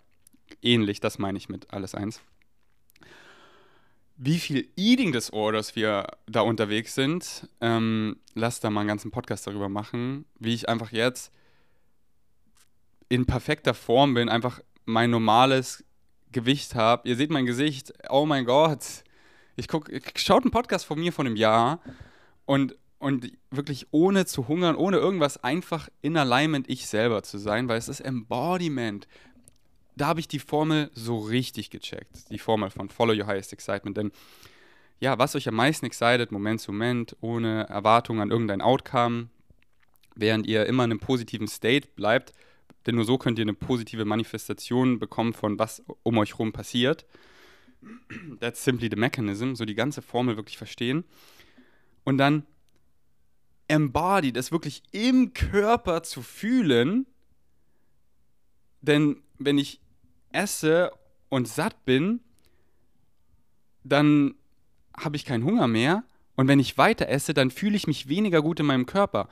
ähnlich, das meine ich mit alles eins. Wie viel Eating Disorders wir da unterwegs sind, ähm, lass da mal einen ganzen Podcast darüber machen, wie ich einfach jetzt in perfekter Form bin, einfach mein normales Gewicht habe. Ihr seht mein Gesicht, oh mein Gott. Ich gucke, schaut einen Podcast von mir von einem Jahr und, und wirklich ohne zu hungern, ohne irgendwas, einfach in Alignment ich selber zu sein, weil es ist Embodiment. Da habe ich die Formel so richtig gecheckt. Die Formel von Follow Your Highest Excitement. Denn ja, was euch am meisten excited, Moment zu Moment, ohne Erwartung an irgendein Outcome, während ihr immer in einem positiven State bleibt, denn nur so könnt ihr eine positive Manifestation bekommen von was um euch herum passiert. That's simply the mechanism, so die ganze Formel wirklich verstehen. Und dann embody, das wirklich im Körper zu fühlen. Denn wenn ich esse und satt bin, dann habe ich keinen Hunger mehr. Und wenn ich weiter esse, dann fühle ich mich weniger gut in meinem Körper.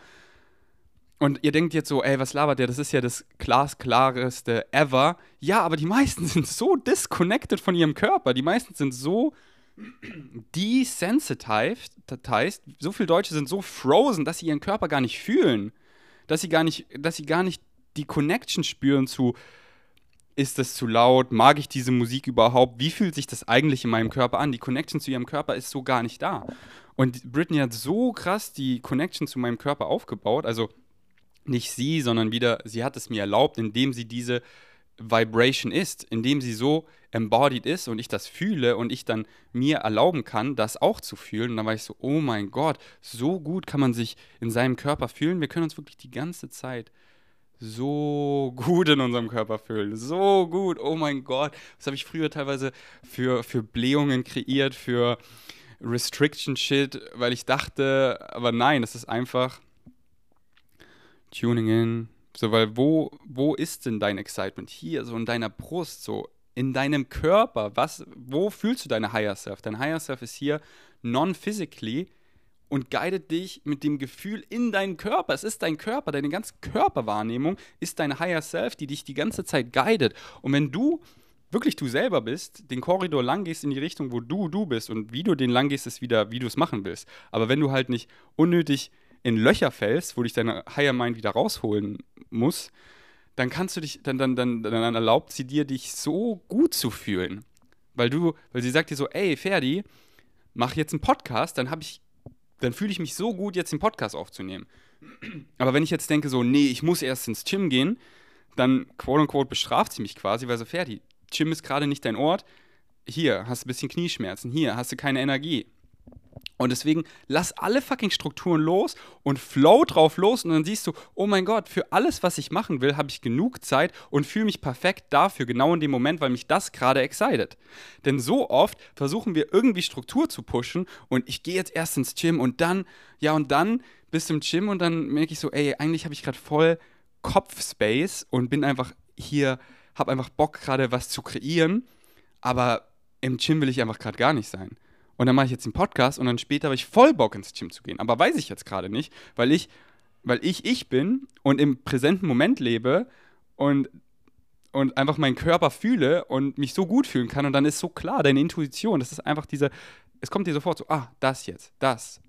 Und ihr denkt jetzt so, ey, was labert der? Das ist ja das glasklareste ever. Ja, aber die meisten sind so disconnected von ihrem Körper. Die meisten sind so desensitized. So viele Deutsche sind so frozen, dass sie ihren Körper gar nicht fühlen. Dass sie gar nicht, dass sie gar nicht die Connection spüren zu, ist das zu laut? Mag ich diese Musik überhaupt? Wie fühlt sich das eigentlich in meinem Körper an? Die Connection zu ihrem Körper ist so gar nicht da. Und Britney hat so krass die Connection zu meinem Körper aufgebaut. Also nicht sie, sondern wieder, sie hat es mir erlaubt, indem sie diese Vibration ist, indem sie so embodied ist und ich das fühle und ich dann mir erlauben kann, das auch zu fühlen. Und dann war ich so, oh mein Gott, so gut kann man sich in seinem Körper fühlen. Wir können uns wirklich die ganze Zeit so gut in unserem Körper fühlen. So gut, oh mein Gott. Was habe ich früher teilweise für, für Blähungen kreiert, für Restriction Shit, weil ich dachte, aber nein, es ist einfach Tuning in. So, weil wo, wo ist denn dein Excitement? Hier, so in deiner Brust, so in deinem Körper. Was, wo fühlst du deine Higher Self? Dein Higher Self ist hier non-physically und guidet dich mit dem Gefühl in deinen Körper. Es ist dein Körper, deine ganze Körperwahrnehmung ist dein Higher Self, die dich die ganze Zeit guidet. Und wenn du wirklich du selber bist, den Korridor lang gehst in die Richtung, wo du du bist und wie du den lang gehst, ist wieder, wie du es machen willst. Aber wenn du halt nicht unnötig in Löcher fällst, wo dich deine Higher Mind wieder rausholen muss, dann kannst du dich, dann, dann, dann, dann erlaubt sie dir, dich so gut zu fühlen. Weil du, weil sie sagt dir so, ey, Ferdi, mach jetzt einen Podcast, dann habe ich, dann fühle ich mich so gut, jetzt den Podcast aufzunehmen. Aber wenn ich jetzt denke, so, nee, ich muss erst ins Gym gehen, dann quote unquote bestraft sie mich quasi, weil so, Ferdi, Gym ist gerade nicht dein Ort. Hier hast du ein bisschen Knieschmerzen, hier hast du keine Energie. Und deswegen lass alle fucking Strukturen los und flow drauf los und dann siehst du, oh mein Gott, für alles, was ich machen will, habe ich genug Zeit und fühle mich perfekt dafür, genau in dem Moment, weil mich das gerade excited. Denn so oft versuchen wir irgendwie Struktur zu pushen und ich gehe jetzt erst ins Gym und dann, ja und dann bis zum Gym und dann merke ich so, ey, eigentlich habe ich gerade voll Kopfspace und bin einfach hier, habe einfach Bock gerade was zu kreieren, aber im Gym will ich einfach gerade gar nicht sein. Und dann mache ich jetzt den Podcast und dann später habe ich voll Bock ins Gym zu gehen. Aber weiß ich jetzt gerade nicht, weil ich, weil ich ich bin und im präsenten Moment lebe und, und einfach meinen Körper fühle und mich so gut fühlen kann. Und dann ist so klar, deine Intuition, das ist einfach diese, es kommt dir sofort so, ah, das jetzt, das.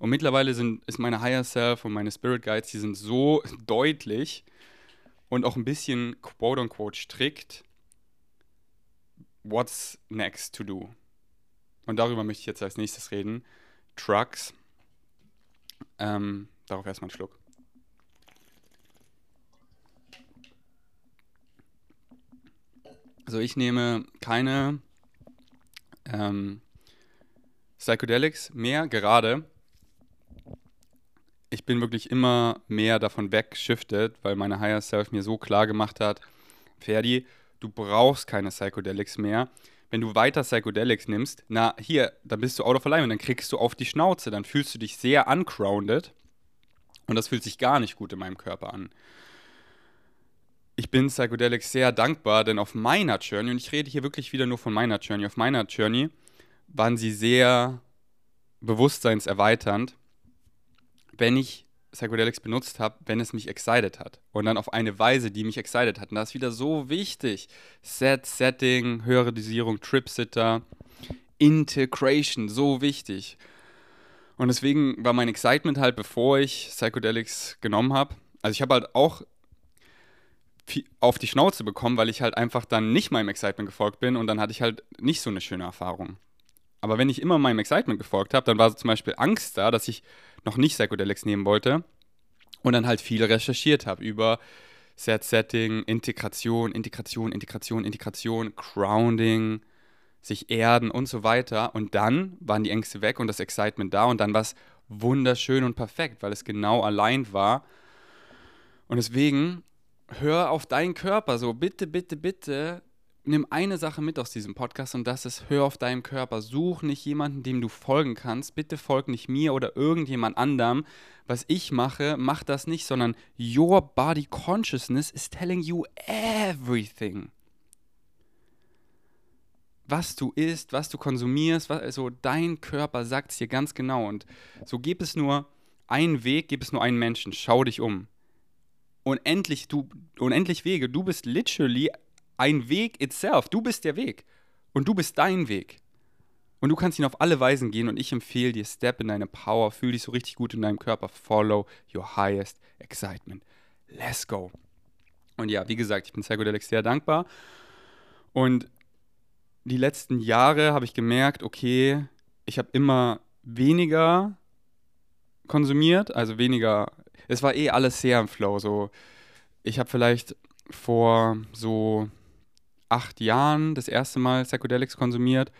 Und mittlerweile sind, ist meine Higher Self und meine Spirit Guides, die sind so deutlich und auch ein bisschen quote unquote strikt. What's next to do? Und darüber möchte ich jetzt als nächstes reden, Trucks. Ähm, darauf erstmal einen Schluck. Also ich nehme keine ähm, Psychedelics mehr gerade. Ich bin wirklich immer mehr davon weggeschiftet, weil meine Higher Self mir so klar gemacht hat, Ferdi, du brauchst keine Psychedelics mehr. Wenn du weiter Psychedelics nimmst, na hier, dann bist du out of alignment, dann kriegst du auf die Schnauze, dann fühlst du dich sehr uncrounded und das fühlt sich gar nicht gut in meinem Körper an. Ich bin Psychedelics sehr dankbar, denn auf meiner Journey, und ich rede hier wirklich wieder nur von meiner Journey, auf meiner Journey waren sie sehr bewusstseinserweiternd, wenn ich Psychedelics benutzt habe, wenn es mich excited hat. Und dann auf eine Weise, die mich excited hat. Und das ist wieder so wichtig. Set, Setting, höhere Dosierung, Trip-Sitter, Integration, so wichtig. Und deswegen war mein Excitement halt, bevor ich Psychedelics genommen habe. Also ich habe halt auch auf die Schnauze bekommen, weil ich halt einfach dann nicht meinem Excitement gefolgt bin und dann hatte ich halt nicht so eine schöne Erfahrung. Aber wenn ich immer meinem Excitement gefolgt habe, dann war so zum Beispiel Angst da, dass ich noch nicht Psychedelics nehmen wollte und dann halt viel recherchiert habe über Set Setting, Integration, Integration, Integration, Integration, Grounding, sich erden und so weiter. Und dann waren die Ängste weg und das Excitement da und dann war es wunderschön und perfekt, weil es genau allein war. Und deswegen hör auf deinen Körper. So, bitte, bitte, bitte, nimm eine Sache mit aus diesem Podcast und das ist, hör auf deinen Körper. Such nicht jemanden, dem du folgen kannst. Bitte folg nicht mir oder irgendjemand anderem. Was ich mache, mach das nicht, sondern your body consciousness is telling you everything. Was du isst, was du konsumierst, was, also dein Körper sagt es dir ganz genau. Und so gibt es nur einen Weg, gibt es nur einen Menschen. Schau dich um unendlich, du, unendlich Wege. Du bist literally ein Weg itself. Du bist der Weg. Und du bist dein Weg. Und du kannst ihn auf alle Weisen gehen und ich empfehle dir, step in deine Power, fühl dich so richtig gut in deinem Körper, follow your highest excitement. Let's go. Und ja, wie gesagt, ich bin Psychedelics sehr dankbar. Und die letzten Jahre habe ich gemerkt, okay, ich habe immer weniger konsumiert, also weniger es war eh alles sehr im Flow. So, ich habe vielleicht vor so acht Jahren das erste Mal Psychedelics konsumiert,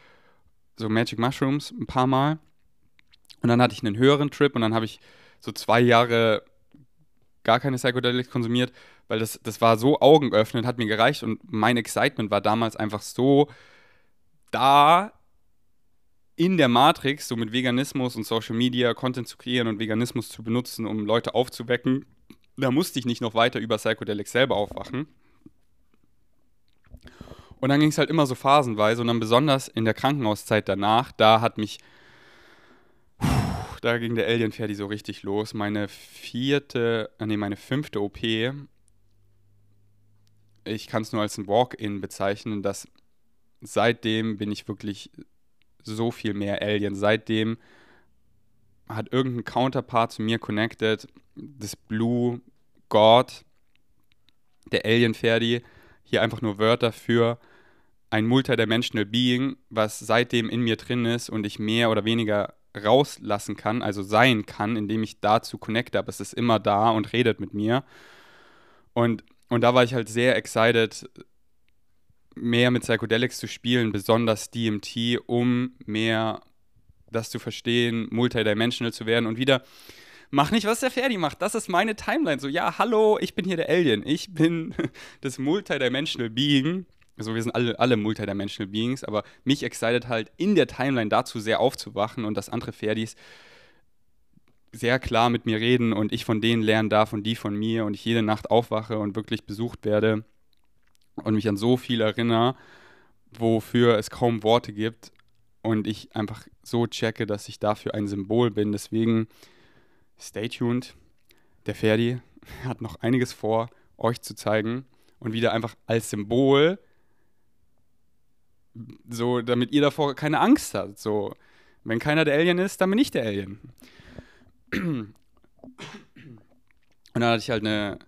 so Magic Mushrooms ein paar Mal. Und dann hatte ich einen höheren Trip und dann habe ich so zwei Jahre gar keine Psychedelics konsumiert, weil das, das war so augenöffnend, hat mir gereicht und mein Excitement war damals einfach so da, in der Matrix, so mit Veganismus und Social Media Content zu kreieren und Veganismus zu benutzen, um Leute aufzuwecken, da musste ich nicht noch weiter über Psychedelics selber aufwachen. Und dann ging es halt immer so phasenweise und dann besonders in der Krankenhauszeit danach, da hat mich, da ging der Alien Ferdi so richtig los. Meine vierte, äh, nee, meine fünfte OP, ich kann es nur als ein Walk-In bezeichnen, dass seitdem bin ich wirklich so viel mehr Alien. Seitdem hat irgendein Counterpart zu mir connected, das Blue God, der Alien Ferdi, hier einfach nur Wörter für ein multidimensional Being, was seitdem in mir drin ist und ich mehr oder weniger rauslassen kann, also sein kann, indem ich dazu connecte, aber es ist immer da und redet mit mir. Und, und da war ich halt sehr excited, mehr mit Psychedelics zu spielen, besonders DMT, um mehr das zu verstehen, multidimensional zu werden und wieder mach nicht, was der Ferdi macht. Das ist meine Timeline. So, ja, hallo, ich bin hier der Alien. Ich bin das multidimensional Being. Also wir sind alle, alle multidimensional Beings, aber mich excited halt in der Timeline dazu sehr aufzuwachen und dass andere Ferdis sehr klar mit mir reden und ich von denen lernen darf und die von mir und ich jede Nacht aufwache und wirklich besucht werde und mich an so viel erinnere, wofür es kaum Worte gibt und ich einfach so checke, dass ich dafür ein Symbol bin. Deswegen stay tuned. Der Ferdi hat noch einiges vor, euch zu zeigen und wieder einfach als Symbol, so damit ihr davor keine Angst habt. So, wenn keiner der Alien ist, dann bin ich der Alien. Und dann hatte ich halt eine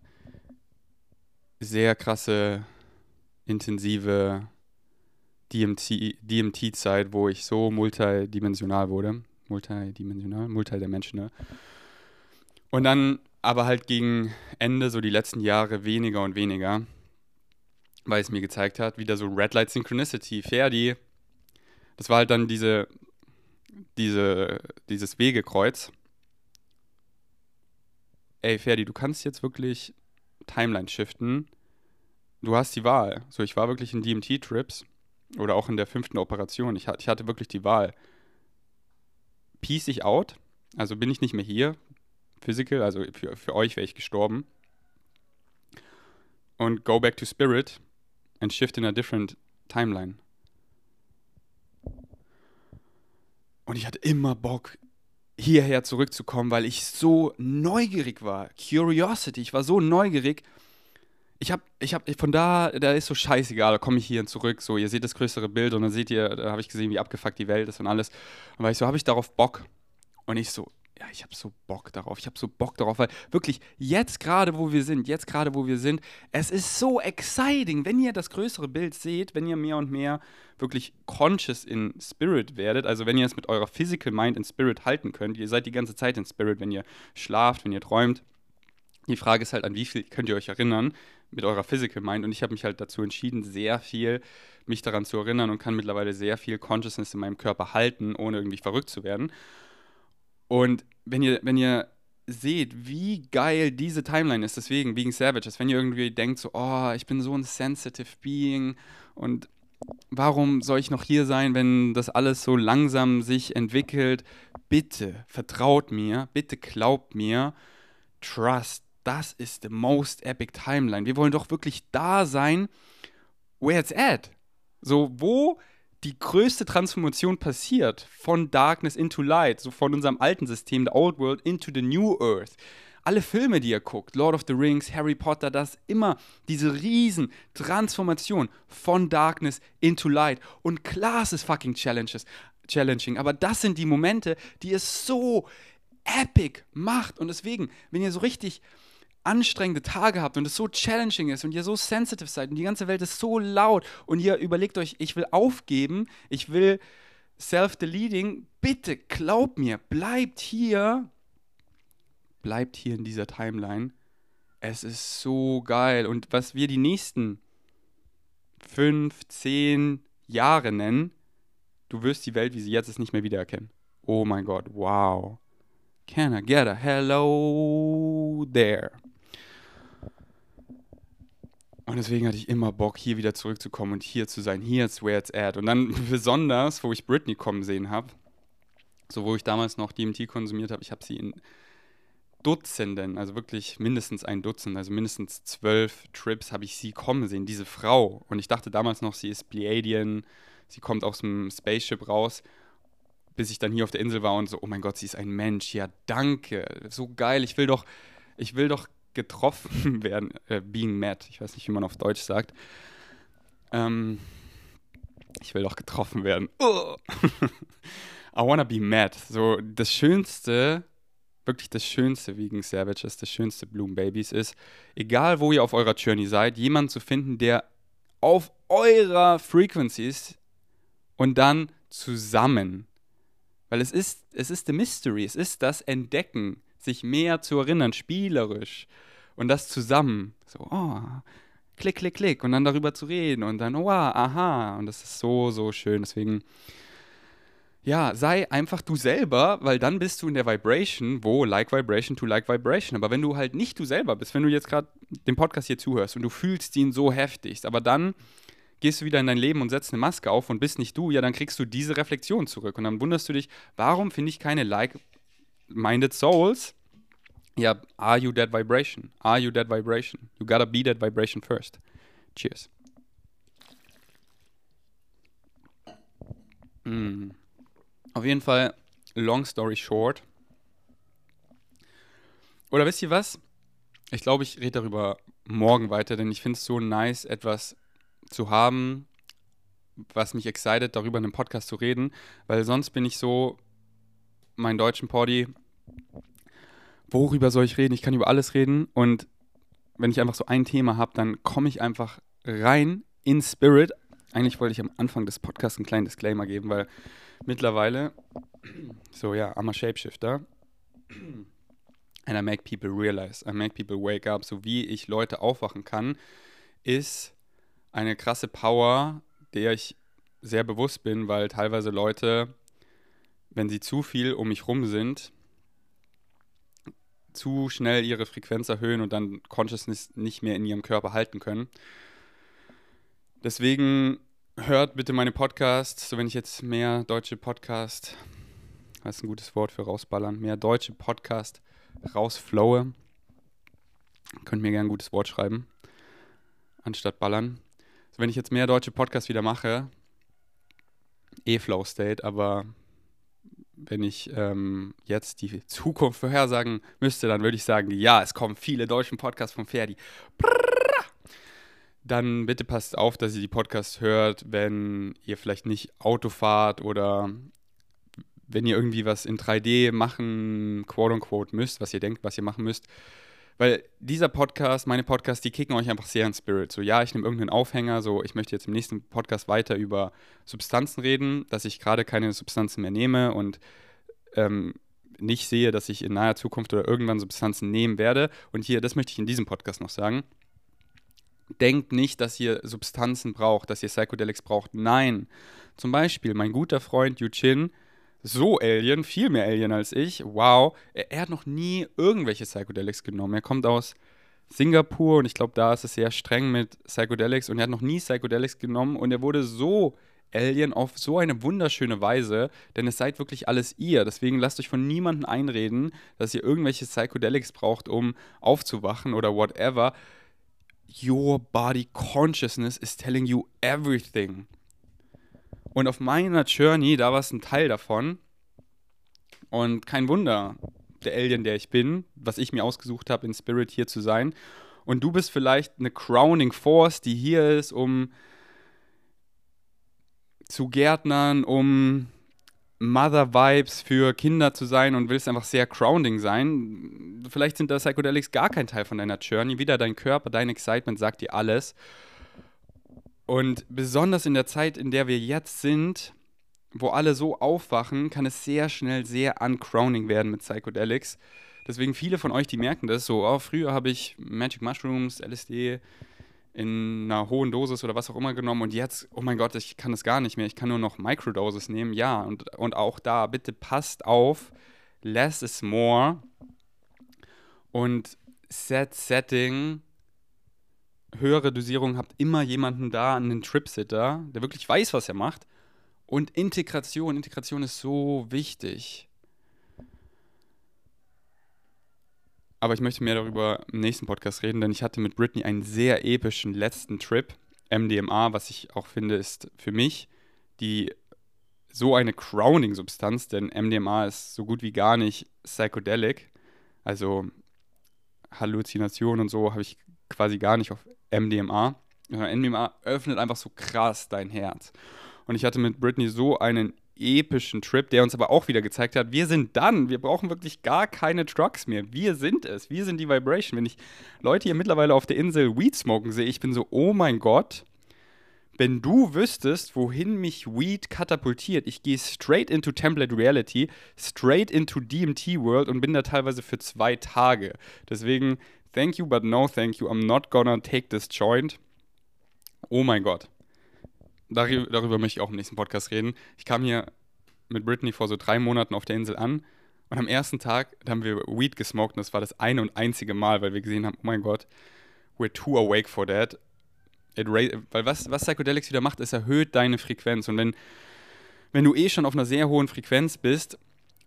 sehr krasse intensive DMT-Zeit, DMT wo ich so multidimensional wurde. Multidimensional, multidimensional. Und dann aber halt gegen Ende, so die letzten Jahre, weniger und weniger, weil es mir gezeigt hat, wieder so Red Light Synchronicity, Ferdi. Das war halt dann diese, diese, dieses Wegekreuz. Ey, Ferdi, du kannst jetzt wirklich Timeline shiften. Du hast die Wahl. So, ich war wirklich in DMT-Trips oder auch in der fünften Operation. Ich, ich hatte wirklich die Wahl. Peace ich out, also bin ich nicht mehr hier, physical, also für, für euch wäre ich gestorben. Und go back to spirit and shift in a different timeline. Und ich hatte immer Bock, hierher zurückzukommen, weil ich so neugierig war. Curiosity, ich war so neugierig. Ich habe, ich habe, von da, da ist so scheißegal, da komme ich hierhin zurück. So, ihr seht das größere Bild und dann seht ihr, da habe ich gesehen, wie abgefuckt die Welt ist und alles. Und war ich so, habe ich darauf Bock? Und ich so, ja, ich habe so Bock darauf. Ich habe so Bock darauf, weil wirklich jetzt gerade, wo wir sind, jetzt gerade, wo wir sind, es ist so exciting, wenn ihr das größere Bild seht, wenn ihr mehr und mehr wirklich conscious in Spirit werdet, also wenn ihr es mit eurer Physical Mind in Spirit halten könnt. Ihr seid die ganze Zeit in Spirit, wenn ihr schlaft, wenn ihr träumt. Die Frage ist halt, an wie viel könnt ihr euch erinnern mit eurer Physical Mind? Und ich habe mich halt dazu entschieden, sehr viel mich daran zu erinnern und kann mittlerweile sehr viel Consciousness in meinem Körper halten, ohne irgendwie verrückt zu werden. Und wenn ihr, wenn ihr seht, wie geil diese Timeline ist, deswegen, wegen Savages, wenn ihr irgendwie denkt, so, oh, ich bin so ein sensitive Being und warum soll ich noch hier sein, wenn das alles so langsam sich entwickelt? Bitte vertraut mir, bitte glaubt mir, trust, das ist the most epic timeline. Wir wollen doch wirklich da sein, where it's at. So, wo die größte Transformation passiert von Darkness into Light, so von unserem alten System, the Old World, into the New Earth. Alle Filme, die ihr guckt, Lord of the Rings, Harry Potter, das immer diese riesen Transformation von Darkness into Light. Und klar, es ist fucking challenges, challenging, aber das sind die Momente, die es so epic macht. Und deswegen, wenn ihr so richtig anstrengende Tage habt und es so challenging ist und ihr so sensitive seid und die ganze Welt ist so laut und ihr überlegt euch, ich will aufgeben, ich will self-deleting, bitte glaubt mir, bleibt hier, bleibt hier in dieser Timeline. Es ist so geil. Und was wir die nächsten fünf, zehn Jahre nennen, du wirst die Welt, wie sie jetzt ist, nicht mehr wiedererkennen. Oh mein Gott, wow. Can I get a hello there? Und deswegen hatte ich immer Bock, hier wieder zurückzukommen und hier zu sein. Hier ist where it's at. Und dann besonders, wo ich Britney kommen sehen habe, so wo ich damals noch DMT konsumiert habe, ich habe sie in Dutzenden, also wirklich mindestens ein Dutzend, also mindestens zwölf Trips habe ich sie kommen sehen, diese Frau. Und ich dachte damals noch, sie ist Pleiadian, sie kommt aus dem Spaceship raus, bis ich dann hier auf der Insel war und so, oh mein Gott, sie ist ein Mensch, ja danke, so geil, ich will doch, ich will doch getroffen werden, äh, being met, ich weiß nicht, wie man auf Deutsch sagt. Ähm, ich will doch getroffen werden. I wanna be met. So, das Schönste, wirklich das Schönste wegen Savages, das Schönste Bloom Babies ist, egal wo ihr auf eurer Journey seid, jemanden zu finden, der auf eurer Frequency ist und dann zusammen. Weil es ist, es ist the mystery, es ist das Entdecken sich mehr zu erinnern, spielerisch. Und das zusammen. So, oh, klick, klick, klick. Und dann darüber zu reden. Und dann, oh, aha. Und das ist so, so schön. Deswegen, ja, sei einfach du selber, weil dann bist du in der Vibration, wo like Vibration to like Vibration. Aber wenn du halt nicht du selber bist, wenn du jetzt gerade den Podcast hier zuhörst und du fühlst ihn so heftig, aber dann gehst du wieder in dein Leben und setzt eine Maske auf und bist nicht du, ja, dann kriegst du diese Reflexion zurück. Und dann wunderst du dich, warum finde ich keine like-minded Souls? Ja, are you that vibration? Are you that vibration? You gotta be that vibration first. Cheers. Mm. Auf jeden Fall, long story short. Oder wisst ihr was? Ich glaube, ich rede darüber morgen weiter, denn ich finde es so nice, etwas zu haben, was mich excited, darüber in einem Podcast zu reden, weil sonst bin ich so, mein deutschen Poddy, worüber soll ich reden? Ich kann über alles reden und wenn ich einfach so ein Thema habe, dann komme ich einfach rein in Spirit. Eigentlich wollte ich am Anfang des Podcasts einen kleinen Disclaimer geben, weil mittlerweile, so ja, I'm a Shapeshifter. And I make people realize, I make people wake up. So wie ich Leute aufwachen kann, ist eine krasse Power, der ich sehr bewusst bin, weil teilweise Leute, wenn sie zu viel um mich rum sind, zu schnell ihre Frequenz erhöhen und dann Consciousness nicht mehr in ihrem Körper halten können. Deswegen hört bitte meine Podcasts, so wenn ich jetzt mehr deutsche Podcasts, das ist ein gutes Wort für rausballern, mehr deutsche Podcasts rausflowe, könnt mir gerne ein gutes Wort schreiben, anstatt ballern. So wenn ich jetzt mehr deutsche Podcasts wieder mache, eh Flow State, aber wenn ich ähm, jetzt die Zukunft vorhersagen müsste, dann würde ich sagen, ja, es kommen viele deutsche Podcasts von Ferdi. Dann bitte passt auf, dass ihr die Podcasts hört, wenn ihr vielleicht nicht Auto fahrt oder wenn ihr irgendwie was in 3D machen, quote unquote, müsst, was ihr denkt, was ihr machen müsst. Weil dieser Podcast, meine Podcasts, die kicken euch einfach sehr in Spirit. So, ja, ich nehme irgendeinen Aufhänger, so, ich möchte jetzt im nächsten Podcast weiter über Substanzen reden, dass ich gerade keine Substanzen mehr nehme und ähm, nicht sehe, dass ich in naher Zukunft oder irgendwann Substanzen nehmen werde. Und hier, das möchte ich in diesem Podcast noch sagen. Denkt nicht, dass ihr Substanzen braucht, dass ihr Psychedelics braucht. Nein. Zum Beispiel, mein guter Freund Yu Chin, so Alien, viel mehr Alien als ich. Wow. Er, er, hat noch nie irgendwelche Psychedelics genommen. Er kommt aus Singapur und ich glaube, da ist es sehr streng mit Psychedelics und er hat noch nie Psychedelics genommen und er wurde so Alien auf so eine wunderschöne Weise, denn es seid wirklich alles ihr. Deswegen lasst euch von niemandem einreden, dass ihr irgendwelche Psychedelics braucht, um aufzuwachen oder whatever. Your body consciousness is telling you everything. Und auf meiner Journey, da war es ein Teil davon. Und kein Wunder, der Alien, der ich bin, was ich mir ausgesucht habe, in Spirit hier zu sein. Und du bist vielleicht eine Crowning Force, die hier ist, um zu Gärtnern, um Mother Vibes für Kinder zu sein und willst einfach sehr grounding sein. Vielleicht sind da Psychedelics gar kein Teil von deiner Journey. Wieder dein Körper, dein Excitement sagt dir alles. Und besonders in der Zeit, in der wir jetzt sind, wo alle so aufwachen, kann es sehr schnell sehr uncrowning werden mit Psychedelics. Deswegen viele von euch, die merken das so, oh, früher habe ich Magic Mushrooms, LSD in einer hohen Dosis oder was auch immer genommen und jetzt, oh mein Gott, ich kann das gar nicht mehr, ich kann nur noch Microdosis nehmen. Ja, und, und auch da, bitte passt auf, less is more und Set Setting höhere Dosierung habt immer jemanden da, einen Tripsitter, der wirklich weiß, was er macht. Und Integration, Integration ist so wichtig. Aber ich möchte mehr darüber im nächsten Podcast reden, denn ich hatte mit Britney einen sehr epischen letzten Trip. MDMA, was ich auch finde, ist für mich die so eine Crowning-Substanz, denn MDMA ist so gut wie gar nicht psychedelic. Also Halluzination und so habe ich quasi gar nicht auf MDMA. MDMA öffnet einfach so krass dein Herz. Und ich hatte mit Britney so einen epischen Trip, der uns aber auch wieder gezeigt hat, wir sind dann, wir brauchen wirklich gar keine Drugs mehr. Wir sind es, wir sind die Vibration. Wenn ich Leute hier mittlerweile auf der Insel Weed smoken sehe, ich bin so, oh mein Gott, wenn du wüsstest, wohin mich Weed katapultiert, ich gehe straight into Template Reality, straight into DMT World und bin da teilweise für zwei Tage. Deswegen Thank you, but no thank you. I'm not gonna take this joint. Oh mein Gott. Darüber, darüber möchte ich auch im nächsten Podcast reden. Ich kam hier mit Britney vor so drei Monaten auf der Insel an und am ersten Tag haben wir Weed gesmoked und das war das eine und einzige Mal, weil wir gesehen haben, oh mein Gott, we're too awake for that. Weil was, was Psychedelics wieder macht, es erhöht deine Frequenz und wenn, wenn du eh schon auf einer sehr hohen Frequenz bist,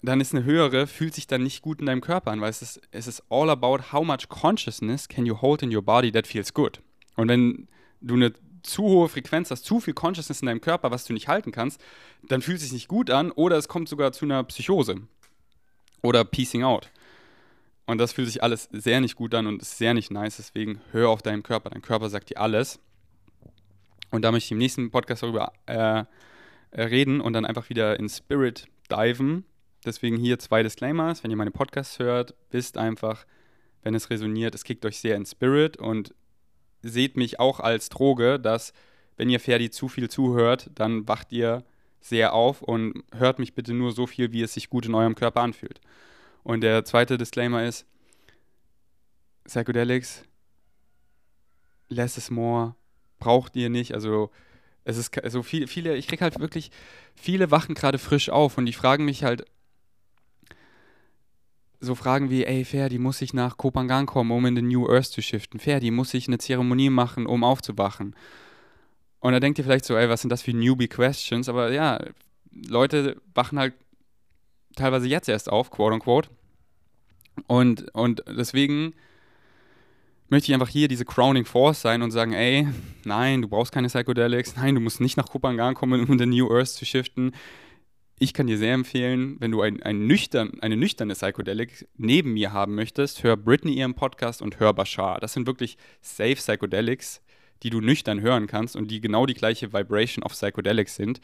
dann ist eine höhere, fühlt sich dann nicht gut in deinem Körper an, weil es ist, es ist all about how much consciousness can you hold in your body that feels good. Und wenn du eine zu hohe Frequenz hast, zu viel Consciousness in deinem Körper, was du nicht halten kannst, dann fühlt es sich nicht gut an oder es kommt sogar zu einer Psychose oder Piecing out. Und das fühlt sich alles sehr nicht gut an und ist sehr nicht nice. Deswegen hör auf deinen Körper. Dein Körper sagt dir alles. Und da möchte ich im nächsten Podcast darüber äh, reden und dann einfach wieder in Spirit diven Deswegen hier zwei Disclaimers. Wenn ihr meine Podcasts hört, wisst einfach, wenn es resoniert, es kickt euch sehr in Spirit und seht mich auch als Droge, dass wenn ihr Ferdi zu viel zuhört, dann wacht ihr sehr auf und hört mich bitte nur so viel, wie es sich gut in eurem Körper anfühlt. Und der zweite Disclaimer ist, Psychedelics, less is more, braucht ihr nicht. Also es ist so also viele, viele, ich krieg halt wirklich, viele wachen gerade frisch auf und die fragen mich halt so Fragen wie, ey, Ferdi, muss ich nach Kopangan kommen, um in den New Earth zu shiften? Ferdi, muss ich eine Zeremonie machen, um aufzuwachen? Und da denkt ihr vielleicht so, ey, was sind das für Newbie Questions? Aber ja, Leute wachen halt teilweise jetzt erst auf, quote unquote. Und, und deswegen möchte ich einfach hier diese Crowning Force sein und sagen, ey, nein, du brauchst keine Psychedelics, nein, du musst nicht nach Kupangan kommen, um in den New Earth zu shiften. Ich kann dir sehr empfehlen, wenn du ein, ein nüchtern, eine nüchterne Psychedelic neben mir haben möchtest, hör Britney ihren Podcast und hör Bashar. Das sind wirklich safe Psychedelics, die du nüchtern hören kannst und die genau die gleiche Vibration of Psychedelics sind.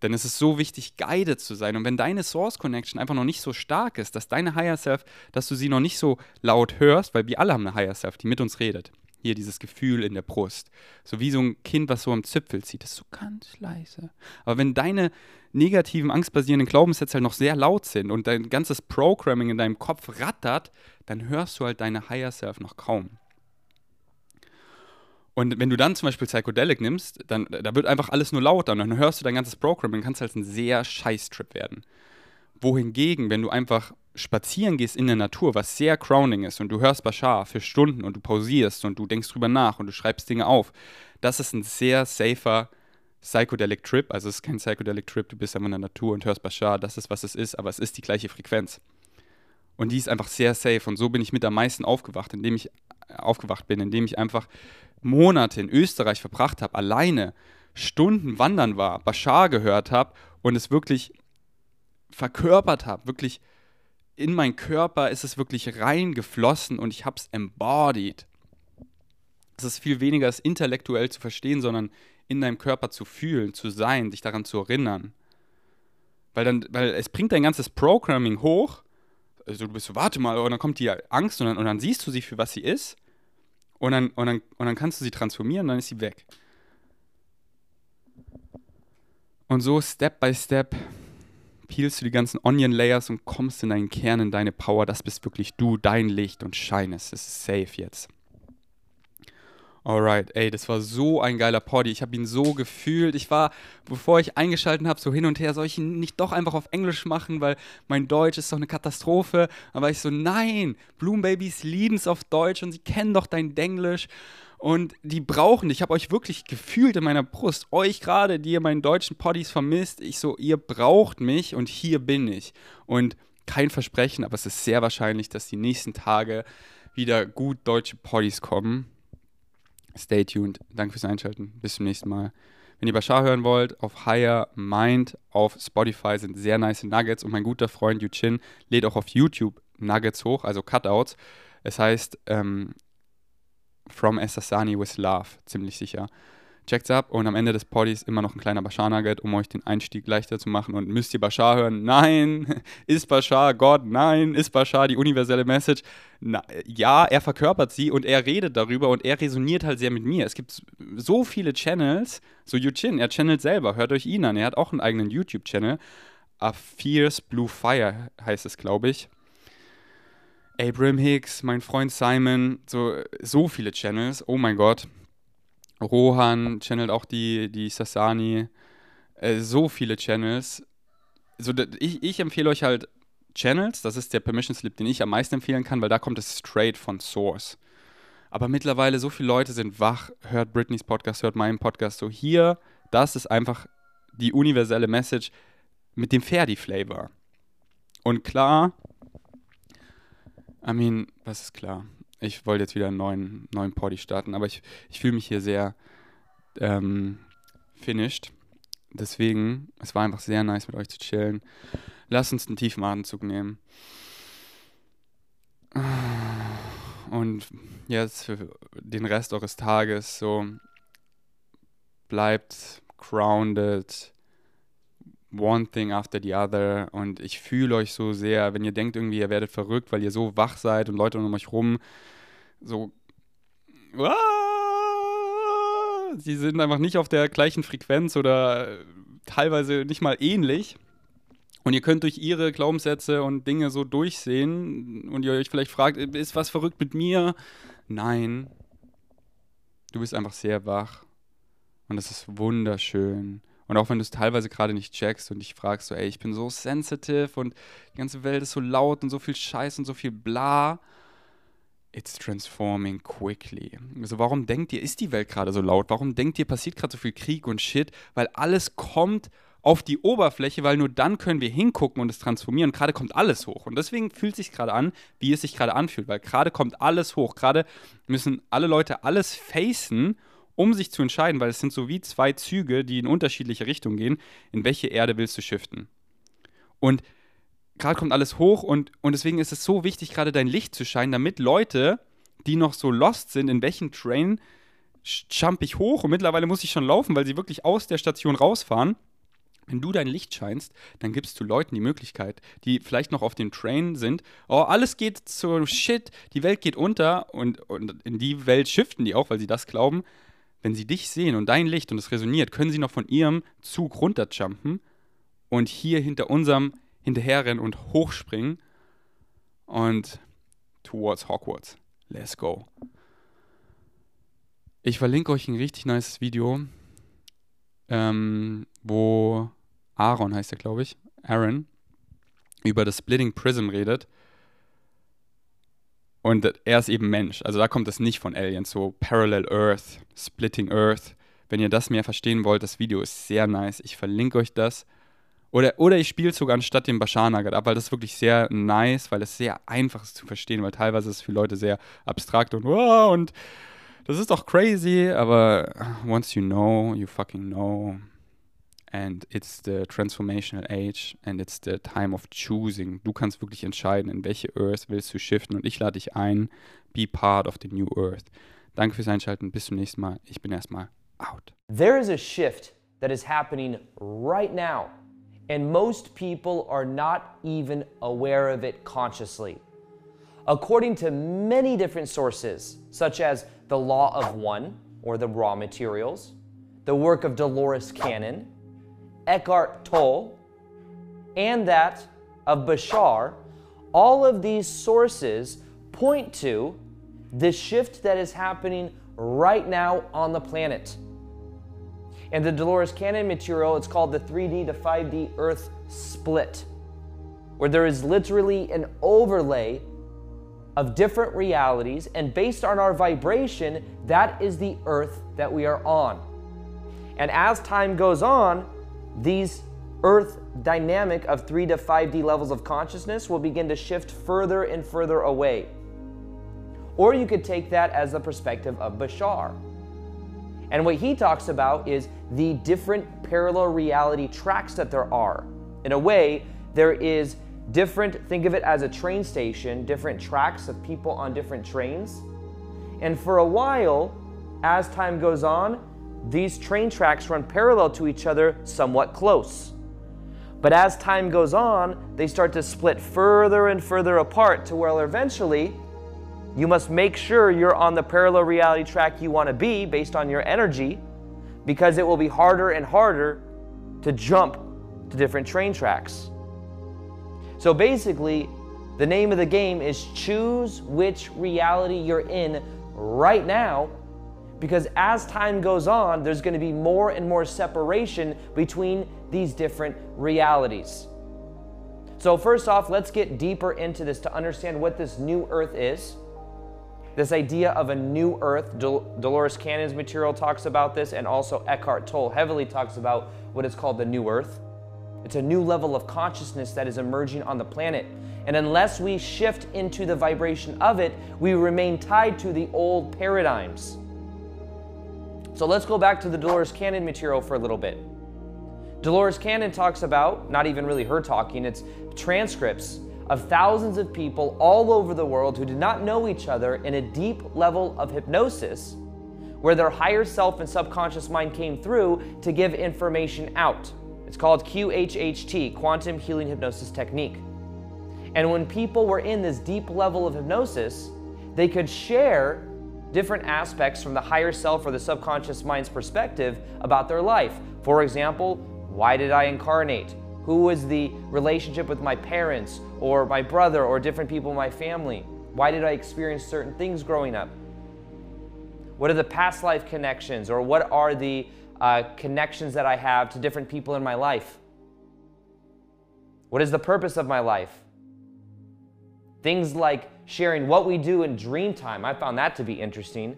Denn es ist so wichtig, guided zu sein. Und wenn deine Source Connection einfach noch nicht so stark ist, dass deine Higher Self, dass du sie noch nicht so laut hörst, weil wir alle haben eine Higher Self, die mit uns redet. Hier dieses Gefühl in der Brust. So wie so ein Kind, was so am Zipfel zieht. Das ist so ganz leise. Aber wenn deine negativen, angstbasierenden Glaubenssätze halt noch sehr laut sind und dein ganzes Programming in deinem Kopf rattert, dann hörst du halt deine Higher Self noch kaum. Und wenn du dann zum Beispiel Psychedelic nimmst, dann da wird einfach alles nur lauter und dann hörst du dein ganzes Programm und kannst halt ein sehr scheiß Trip werden. Wohingegen, wenn du einfach spazieren gehst in der Natur, was sehr crowning ist und du hörst Bashar für Stunden und du pausierst und du denkst drüber nach und du schreibst Dinge auf, das ist ein sehr safer Psychedelic Trip. Also es ist kein Psychedelic Trip, du bist einfach in der Natur und hörst Bashar, das ist, was es ist, aber es ist die gleiche Frequenz. Und die ist einfach sehr safe und so bin ich mit am meisten aufgewacht, indem ich aufgewacht bin, indem ich einfach Monate in Österreich verbracht habe, alleine Stunden wandern war, Bashar gehört habe und es wirklich verkörpert habe, wirklich in meinen Körper ist es wirklich reingeflossen und ich habe es embodied. Es ist viel weniger es intellektuell zu verstehen, sondern in deinem Körper zu fühlen, zu sein, sich daran zu erinnern. Weil, dann, weil es bringt dein ganzes Programming hoch. Also du bist so, warte mal, und dann kommt die Angst und dann, und dann siehst du sie für was sie ist. Und dann, und, dann, und dann kannst du sie transformieren und dann ist sie weg. Und so Step by Step peelst du die ganzen Onion Layers und kommst in deinen Kern, in deine Power. Das bist wirklich du, dein Licht und Shines. Es ist safe jetzt. Alright, ey, das war so ein geiler Poddy. Ich habe ihn so gefühlt. Ich war, bevor ich eingeschaltet habe, so hin und her, soll ich ihn nicht doch einfach auf Englisch machen, weil mein Deutsch ist doch eine Katastrophe. Aber ich so, nein, Bloom Babies lieben es auf Deutsch und sie kennen doch dein Denglisch. Und die brauchen, ich habe euch wirklich gefühlt in meiner Brust, euch gerade, die ihr meinen deutschen Poddies vermisst. Ich so, ihr braucht mich und hier bin ich. Und kein Versprechen, aber es ist sehr wahrscheinlich, dass die nächsten Tage wieder gut deutsche Poddies kommen. Stay tuned. Danke fürs Einschalten. Bis zum nächsten Mal. Wenn ihr Bashar hören wollt, auf Higher Mind auf Spotify sind sehr nice Nuggets und mein guter Freund Yuchin lädt auch auf YouTube Nuggets hoch, also Cutouts. Es heißt ähm, From Esasani with Love, ziemlich sicher. Checkt's ab und am Ende des Poddies immer noch ein kleiner Bashar-Nugget, um euch den Einstieg leichter zu machen. Und müsst ihr Bashar hören? Nein! Ist Bashar Gott? Nein! Ist Bashar die universelle Message? Na, ja, er verkörpert sie und er redet darüber und er resoniert halt sehr mit mir. Es gibt so viele Channels, so Yuchin, er channelt selber, hört euch ihn an. Er hat auch einen eigenen YouTube-Channel. A Fierce Blue Fire heißt es, glaube ich. Abram Hicks, mein Freund Simon, so, so viele Channels, oh mein Gott. Rohan channelt auch die, die Sasani. Äh, so viele Channels. Also, ich, ich empfehle euch halt Channels, das ist der Permission Slip, den ich am meisten empfehlen kann, weil da kommt es straight von Source. Aber mittlerweile so viele Leute sind wach, hört Britneys Podcast, hört meinen Podcast. So hier, das ist einfach die universelle Message mit dem Ferdi-Flavor. Und klar, I mean, was ist klar? ich wollte jetzt wieder einen neuen, neuen Poddy starten, aber ich, ich fühle mich hier sehr ähm, finished. Deswegen, es war einfach sehr nice mit euch zu chillen. Lasst uns einen tiefen Atemzug nehmen. Und jetzt für den Rest eures Tages so bleibt grounded, one thing after the other. Und ich fühle euch so sehr, wenn ihr denkt irgendwie, ihr werdet verrückt, weil ihr so wach seid und Leute um euch rum so. Sie sind einfach nicht auf der gleichen Frequenz oder teilweise nicht mal ähnlich. Und ihr könnt durch ihre Glaubenssätze und Dinge so durchsehen und ihr euch vielleicht fragt, ist was verrückt mit mir? Nein, du bist einfach sehr wach und das ist wunderschön. Und auch wenn du es teilweise gerade nicht checkst und dich fragst, so, ey, ich bin so sensitive und die ganze Welt ist so laut und so viel Scheiß und so viel bla, it's transforming quickly. Also warum denkt ihr, ist die Welt gerade so laut? Warum denkt ihr, passiert gerade so viel Krieg und Shit? Weil alles kommt auf die Oberfläche, weil nur dann können wir hingucken und es transformieren. Gerade kommt alles hoch. Und deswegen fühlt sich gerade an, wie es sich gerade anfühlt, weil gerade kommt alles hoch. Gerade müssen alle Leute alles facen, um sich zu entscheiden, weil es sind so wie zwei Züge, die in unterschiedliche Richtungen gehen. In welche Erde willst du shiften? Und gerade kommt alles hoch und, und deswegen ist es so wichtig, gerade dein Licht zu scheinen, damit Leute, die noch so lost sind, in welchen Train jump ich hoch und mittlerweile muss ich schon laufen, weil sie wirklich aus der Station rausfahren. Wenn du dein Licht scheinst, dann gibst du Leuten die Möglichkeit, die vielleicht noch auf dem Train sind, oh, alles geht zu Shit, die Welt geht unter und, und in die Welt shiften die auch, weil sie das glauben. Wenn sie dich sehen und dein Licht und es resoniert, können sie noch von ihrem Zug runterjumpen und hier hinter unserem hinterherrennen und hochspringen und towards Hogwarts. Let's go. Ich verlinke euch ein richtig nice Video, ähm, wo Aaron heißt er, glaube ich, Aaron, über das Splitting Prism redet. Und er ist eben Mensch. Also da kommt es nicht von Aliens, so Parallel Earth, Splitting Earth. Wenn ihr das mehr verstehen wollt, das Video ist sehr nice. Ich verlinke euch das. Oder, oder ich spiele es sogar anstatt dem Bashar Nugget ab, weil das ist wirklich sehr nice, weil es sehr einfach ist zu verstehen, weil teilweise ist es für Leute sehr abstrakt und wow, und das ist doch crazy, aber once you know, you fucking know. And it's the transformational age and it's the time of choosing. Du kannst wirklich entscheiden, in welche Earth willst du shiften und ich lade dich ein, be part of the new Earth. Danke fürs Einschalten, bis zum nächsten Mal. Ich bin erstmal out. There is a shift that is happening right now. and most people are not even aware of it consciously. According to many different sources, such as the Law of One, or the raw materials, the work of Dolores Cannon, Eckhart Tolle, and that of Bashar, all of these sources point to the shift that is happening right now on the planet. And the Dolores Cannon material, it's called the 3D to 5D Earth split, where there is literally an overlay of different realities, and based on our vibration, that is the Earth that we are on. And as time goes on, these Earth dynamic of 3 to 5D levels of consciousness will begin to shift further and further away. Or you could take that as the perspective of Bashar and what he talks about is the different parallel reality tracks that there are. In a way, there is different, think of it as a train station, different tracks of people on different trains. And for a while, as time goes on, these train tracks run parallel to each other, somewhat close. But as time goes on, they start to split further and further apart to where eventually you must make sure you're on the parallel reality track you want to be based on your energy because it will be harder and harder to jump to different train tracks. So basically, the name of the game is choose which reality you're in right now because as time goes on, there's going to be more and more separation between these different realities. So, first off, let's get deeper into this to understand what this new earth is this idea of a new earth, Dol- Dolores Cannon's material talks about this, and also Eckhart Tolle heavily talks about what is called the new earth. It's a new level of consciousness that is emerging on the planet. And unless we shift into the vibration of it, we remain tied to the old paradigms. So let's go back to the Dolores Cannon material for a little bit. Dolores Cannon talks about, not even really her talking, it's transcripts of thousands of people all over the world who did not know each other in a deep level of hypnosis where their higher self and subconscious mind came through to give information out. It's called QHHT, Quantum Healing Hypnosis Technique. And when people were in this deep level of hypnosis, they could share different aspects from the higher self or the subconscious mind's perspective about their life. For example, why did I incarnate? Who was the relationship with my parents or my brother or different people in my family? Why did I experience certain things growing up? What are the past life connections or what are the uh, connections that I have to different people in my life? What is the purpose of my life? Things like sharing what we do in dream time. I found that to be interesting.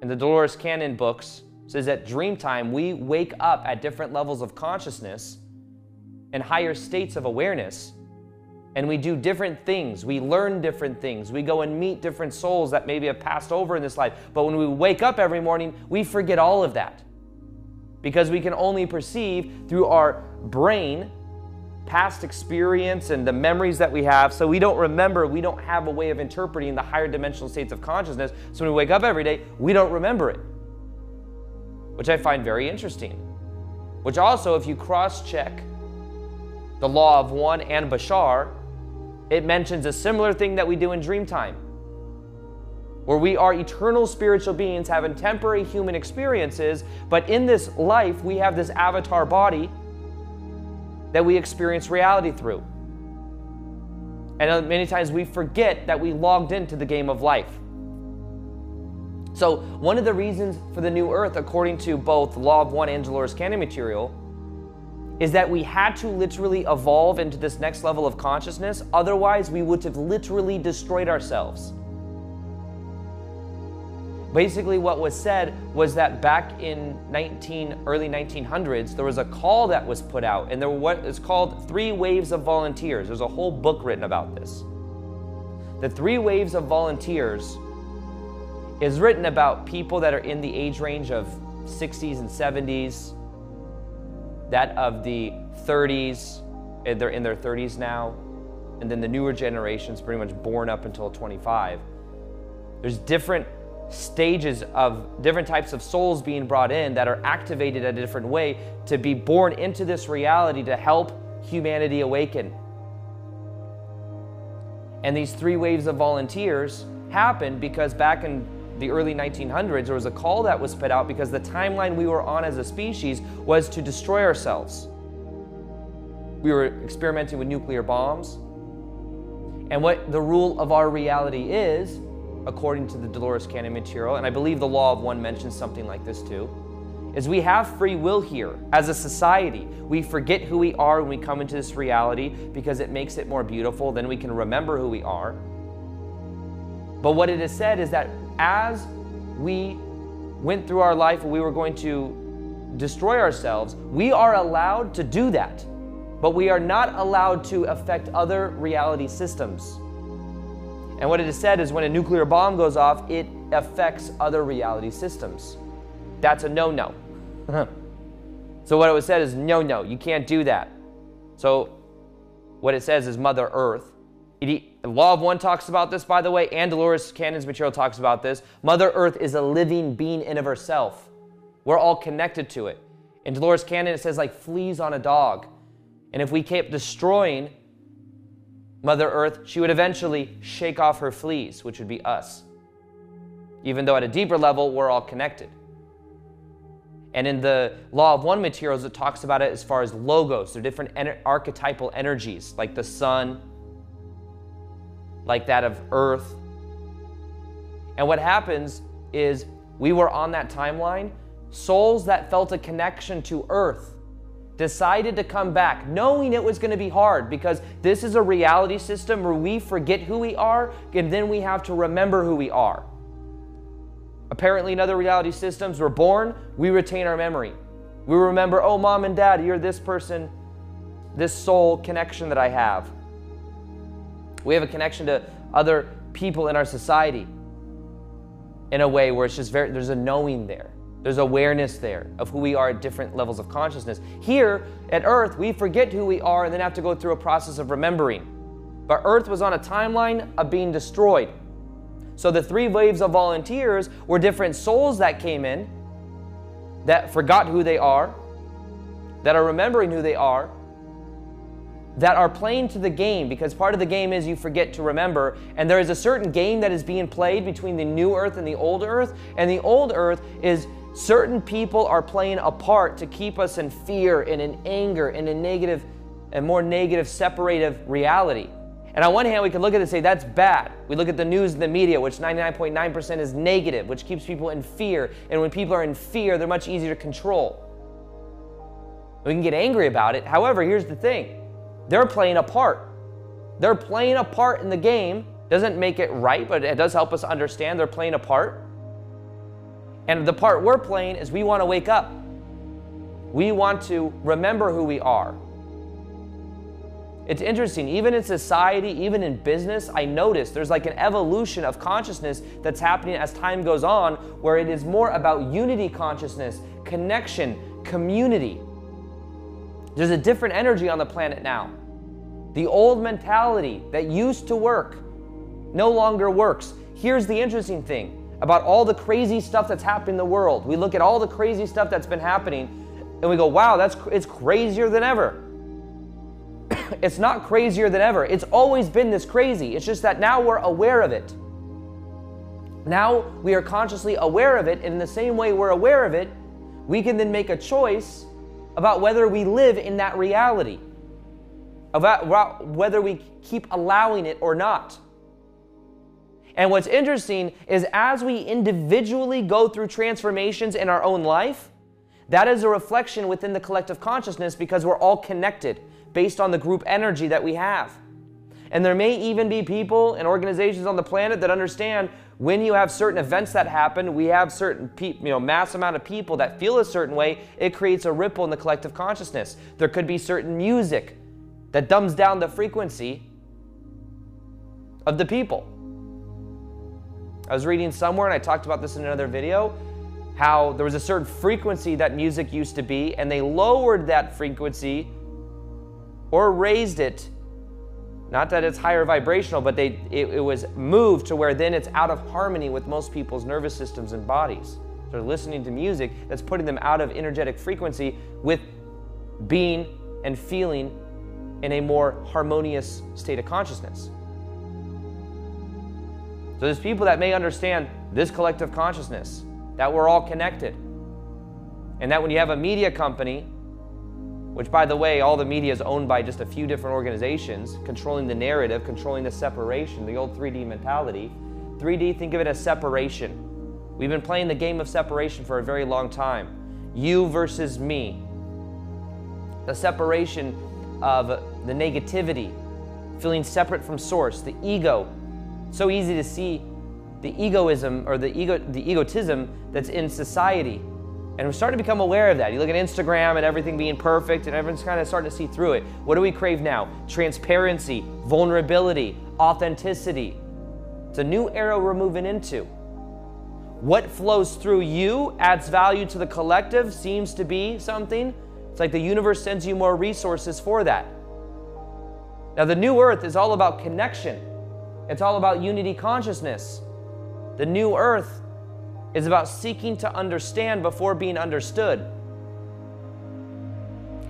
In the Dolores Cannon books, says that dream time we wake up at different levels of consciousness and higher states of awareness and we do different things. We learn different things. We go and meet different souls that maybe have passed over in this life. But when we wake up every morning, we forget all of that because we can only perceive through our brain past experience and the memories that we have. So we don't remember, we don't have a way of interpreting the higher dimensional states of consciousness. So when we wake up every day, we don't remember it, which I find very interesting. Which also, if you cross check the law of one and Bashar, it mentions a similar thing that we do in dream time, where we are eternal spiritual beings having temporary human experiences, but in this life, we have this avatar body that we experience reality through. And uh, many times we forget that we logged into the game of life. So, one of the reasons for the new earth, according to both Law of One and Dolores Cannon material, is that we had to literally evolve into this next level of consciousness. Otherwise, we would have literally destroyed ourselves. Basically, what was said was that back in 19 early 1900s, there was a call that was put out, and there were what is called three waves of volunteers. There's a whole book written about this. The three waves of volunteers is written about people that are in the age range of 60s and 70s, that of the 30s, they're in their 30s now, and then the newer generations pretty much born up until 25. There's different stages of different types of souls being brought in that are activated a different way to be born into this reality to help humanity awaken. And these three waves of volunteers happened because back in the early 1900s, there was a call that was put out because the timeline we were on as a species was to destroy ourselves. We were experimenting with nuclear bombs. And what the rule of our reality is, according to the Dolores Cannon material, and I believe the Law of One mentions something like this too, is we have free will here as a society. We forget who we are when we come into this reality because it makes it more beautiful. Then we can remember who we are. But what it is said is that as we went through our life we were going to destroy ourselves, we are allowed to do that. But we are not allowed to affect other reality systems. And what it is said is when a nuclear bomb goes off, it affects other reality systems. That's a no no. so, what it was said is no, no, you can't do that. So, what it says is Mother Earth it, Law of One talks about this, by the way, and Dolores Cannon's material talks about this. Mother Earth is a living being in of herself. We're all connected to it. In Dolores Cannon, it says like fleas on a dog. And if we keep destroying Mother Earth, she would eventually shake off her fleas, which would be us. Even though at a deeper level, we're all connected. And in the Law of One materials, it talks about it as far as logos. They're different en- archetypal energies, like the sun, like that of Earth. And what happens is we were on that timeline, souls that felt a connection to Earth decided to come back, knowing it was going to be hard because this is a reality system where we forget who we are and then we have to remember who we are. Apparently, in other reality systems, we're born, we retain our memory. We remember, oh, mom and dad, you're this person, this soul connection that I have. We have a connection to other people in our society in a way where it's just very, there's a knowing there. There's awareness there of who we are at different levels of consciousness. Here at Earth, we forget who we are and then have to go through a process of remembering. But Earth was on a timeline of being destroyed. So the three waves of volunteers were different souls that came in that forgot who they are, that are remembering who they are, that are playing to the game because part of the game is you forget to remember. And there is a certain game that is being played between the new earth and the old earth. And the old earth is certain people are playing a part to keep us in fear and in anger and in negative and more negative, separative reality. And on one hand, we can look at it and say that's bad. We look at the news and the media, which 99.9% is negative, which keeps people in fear. And when people are in fear, they're much easier to control. We can get angry about it. However, here's the thing they're playing a part. They're playing a part in the game. Doesn't make it right, but it does help us understand they're playing a part. And the part we're playing is we want to wake up. We want to remember who we are. It's interesting, even in society, even in business, I notice there's like an evolution of consciousness that's happening as time goes on, where it is more about unity consciousness, connection, community. There's a different energy on the planet now. The old mentality that used to work no longer works. Here's the interesting thing about all the crazy stuff that's happening in the world. We look at all the crazy stuff that's been happening and we go, wow, that's it's crazier than ever. it's not crazier than ever. It's always been this crazy. It's just that now we're aware of it. Now we are consciously aware of it, and in the same way we're aware of it, we can then make a choice about whether we live in that reality, about whether we keep allowing it or not. And what's interesting is as we individually go through transformations in our own life, that is a reflection within the collective consciousness because we're all connected based on the group energy that we have. And there may even be people and organizations on the planet that understand when you have certain events that happen, we have certain pe- you know mass amount of people that feel a certain way, it creates a ripple in the collective consciousness. There could be certain music that dumbs down the frequency of the people. I was reading somewhere and I talked about this in another video how there was a certain frequency that music used to be and they lowered that frequency or raised it. Not that it's higher vibrational, but they, it, it was moved to where then it's out of harmony with most people's nervous systems and bodies. They're listening to music that's putting them out of energetic frequency with being and feeling in a more harmonious state of consciousness. So there's people that may understand this collective consciousness, that we're all connected. And that when you have a media company which, by the way, all the media is owned by just a few different organizations, controlling the narrative, controlling the separation, the old 3D mentality. 3D, think of it as separation. We've been playing the game of separation for a very long time. You versus me. The separation of the negativity, feeling separate from source, the ego. So easy to see the egoism or the ego the egotism that's in society and we're starting to become aware of that. You look at Instagram and everything being perfect, and everyone's kind of starting to see through it. What do we crave now? Transparency, vulnerability, authenticity. It's a new era we're moving into. What flows through you adds value to the collective, seems to be something. It's like the universe sends you more resources for that. Now, the new earth is all about connection, it's all about unity consciousness. The new earth is about seeking to understand before being understood.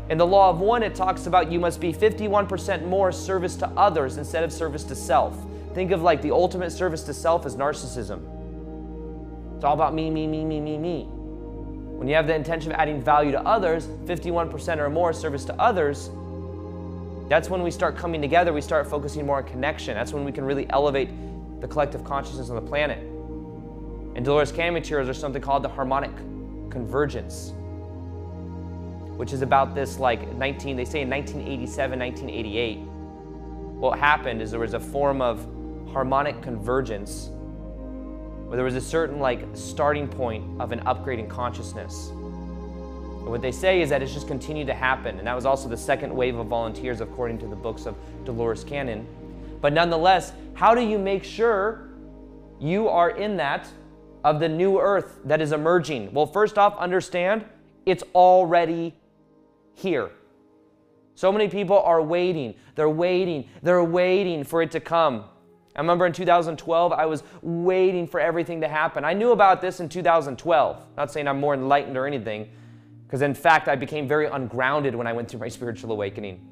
In the law of one, it talks about you must be 51% more service to others instead of service to self. Think of like the ultimate service to self as narcissism. It's all about me, me, me, me, me, me. When you have the intention of adding value to others, 51% or more service to others, that's when we start coming together, we start focusing more on connection. That's when we can really elevate the collective consciousness on the planet. And Dolores Cannon materials there's something called the harmonic convergence, which is about this like 19, they say in 1987, 1988. What happened is there was a form of harmonic convergence where there was a certain like starting point of an upgrade in consciousness. And what they say is that it's just continued to happen. And that was also the second wave of volunteers according to the books of Dolores Cannon. But nonetheless, how do you make sure you are in that of the new earth that is emerging? Well, first off, understand it's already here. So many people are waiting. They're waiting. They're waiting for it to come. I remember in 2012, I was waiting for everything to happen. I knew about this in 2012. Not saying I'm more enlightened or anything, because in fact, I became very ungrounded when I went through my spiritual awakening.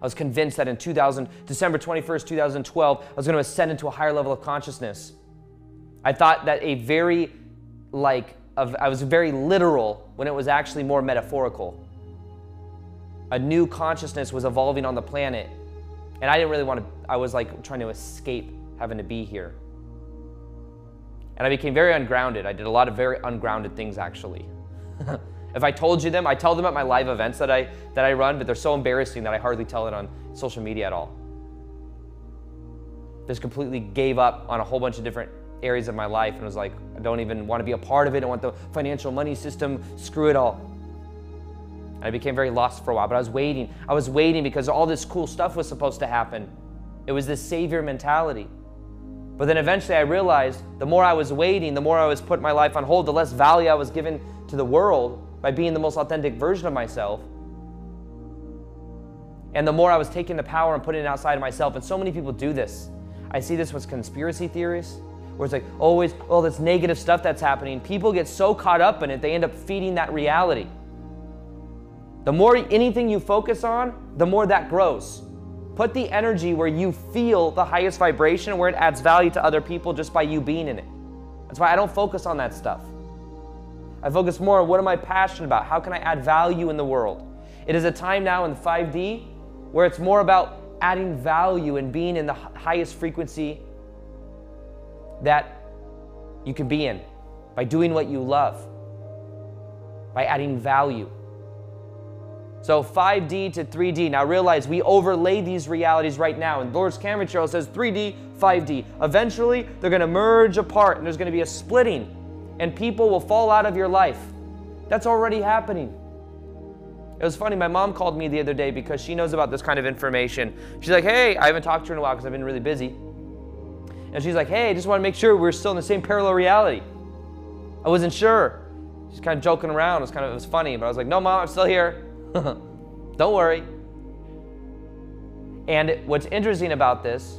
I was convinced that in 2000, December 21st, 2012, I was going to ascend into a higher level of consciousness. I thought that a very, like, of, I was very literal when it was actually more metaphorical. a new consciousness was evolving on the planet. And I didn't really want to, I was like trying to escape having to be here. And I became very ungrounded. I did a lot of very ungrounded things actually. If I told you them, I tell them at my live events that I that I run, but they're so embarrassing that I hardly tell it on social media at all. Just completely gave up on a whole bunch of different areas of my life and was like, I don't even want to be a part of it. I want the financial money system, screw it all. And I became very lost for a while, but I was waiting. I was waiting because all this cool stuff was supposed to happen. It was this savior mentality. But then eventually I realized the more I was waiting, the more I was putting my life on hold, the less value I was given to the world by being the most authentic version of myself. And the more I was taking the power and putting it outside of myself. And so many people do this. I see this with conspiracy theories, where it's like always all this negative stuff that's happening. People get so caught up in it, they end up feeding that reality. The more anything you focus on, the more that grows. Put the energy where you feel the highest vibration, where it adds value to other people just by you being in it. That's why I don't focus on that stuff. I focus more on what am I passionate about? How can I add value in the world? It is a time now in 5D where it's more about adding value and being in the highest frequency that you can be in by doing what you love, by adding value. So 5D to 3D. Now realize we overlay these realities right now. And Lord's Camera Trail says 3D, 5D. Eventually, they're to merge apart and there's to be a splitting and people will fall out of your life. That's already happening. It was funny, my mom called me the other day because she knows about this kind of information. She's like, hey, I haven't talked to her in a while because I've been really busy. And she's like, hey, I just want to make sure we're still in the same parallel reality. I wasn't sure. She's kind of joking around. It was kind of it was funny, but I was like, no, mom, I'm still here. Don't worry. And what's interesting about this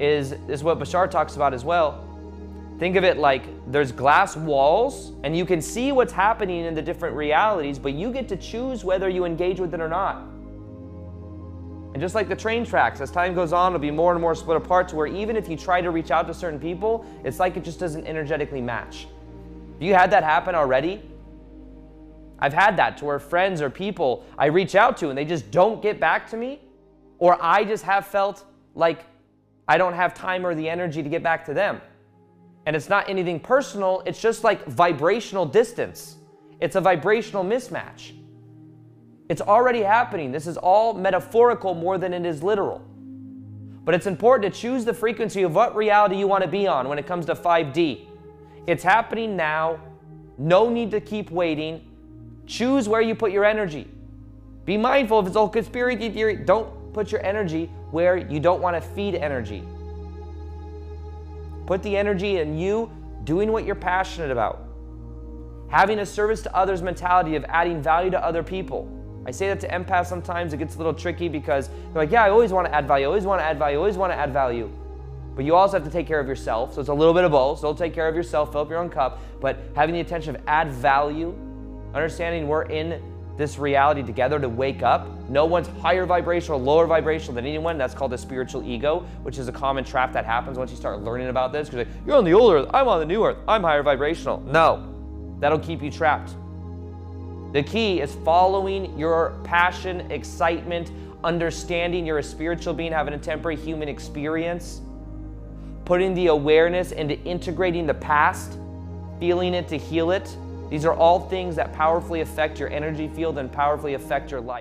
is, is what Bashar talks about as well. Think of it like there's glass walls and you can see what's happening in the different realities, but you get to choose whether you engage with it or not. And just like the train tracks, as time goes on, it'll be more and more split apart to where even if you try to reach out to certain people, it's like it just doesn't energetically match. You had that happen already? I've had that to where friends or people I reach out to and they just don't get back to me, or I just have felt like I don't have time or the energy to get back to them. And it's not anything personal, it's just like vibrational distance. It's a vibrational mismatch. It's already happening. This is all metaphorical more than it is literal. But it's important to choose the frequency of what reality you want to be on when it comes to 5D. It's happening now. No need to keep waiting. Choose where you put your energy. Be mindful if it's all conspiracy theory, don't put your energy where you don't want to feed energy. Put the energy in you doing what you're passionate about. Having a service to others mentality of adding value to other people. I say that to empaths sometimes, it gets a little tricky because they're like, yeah, I always want to add value, I always want to add value, I always want to add value. But you also have to take care of yourself. So it's a little bit of both. So take care of yourself, fill up your own cup, but having the intention of add value understanding we're in this reality together to wake up. No one's higher vibrational, or lower vibrational than anyone. That's called the spiritual ego, which is a common trap that happens once you start learning about this. Because you're on the old earth, I'm on the new earth, I'm higher vibrational. No, that'll keep you trapped. The key is following your passion, excitement, understanding you're a spiritual being having a temporary human experience, putting the awareness into integrating the past, feeling it to heal it, these are all things that powerfully affect your energy field and powerfully affect your life.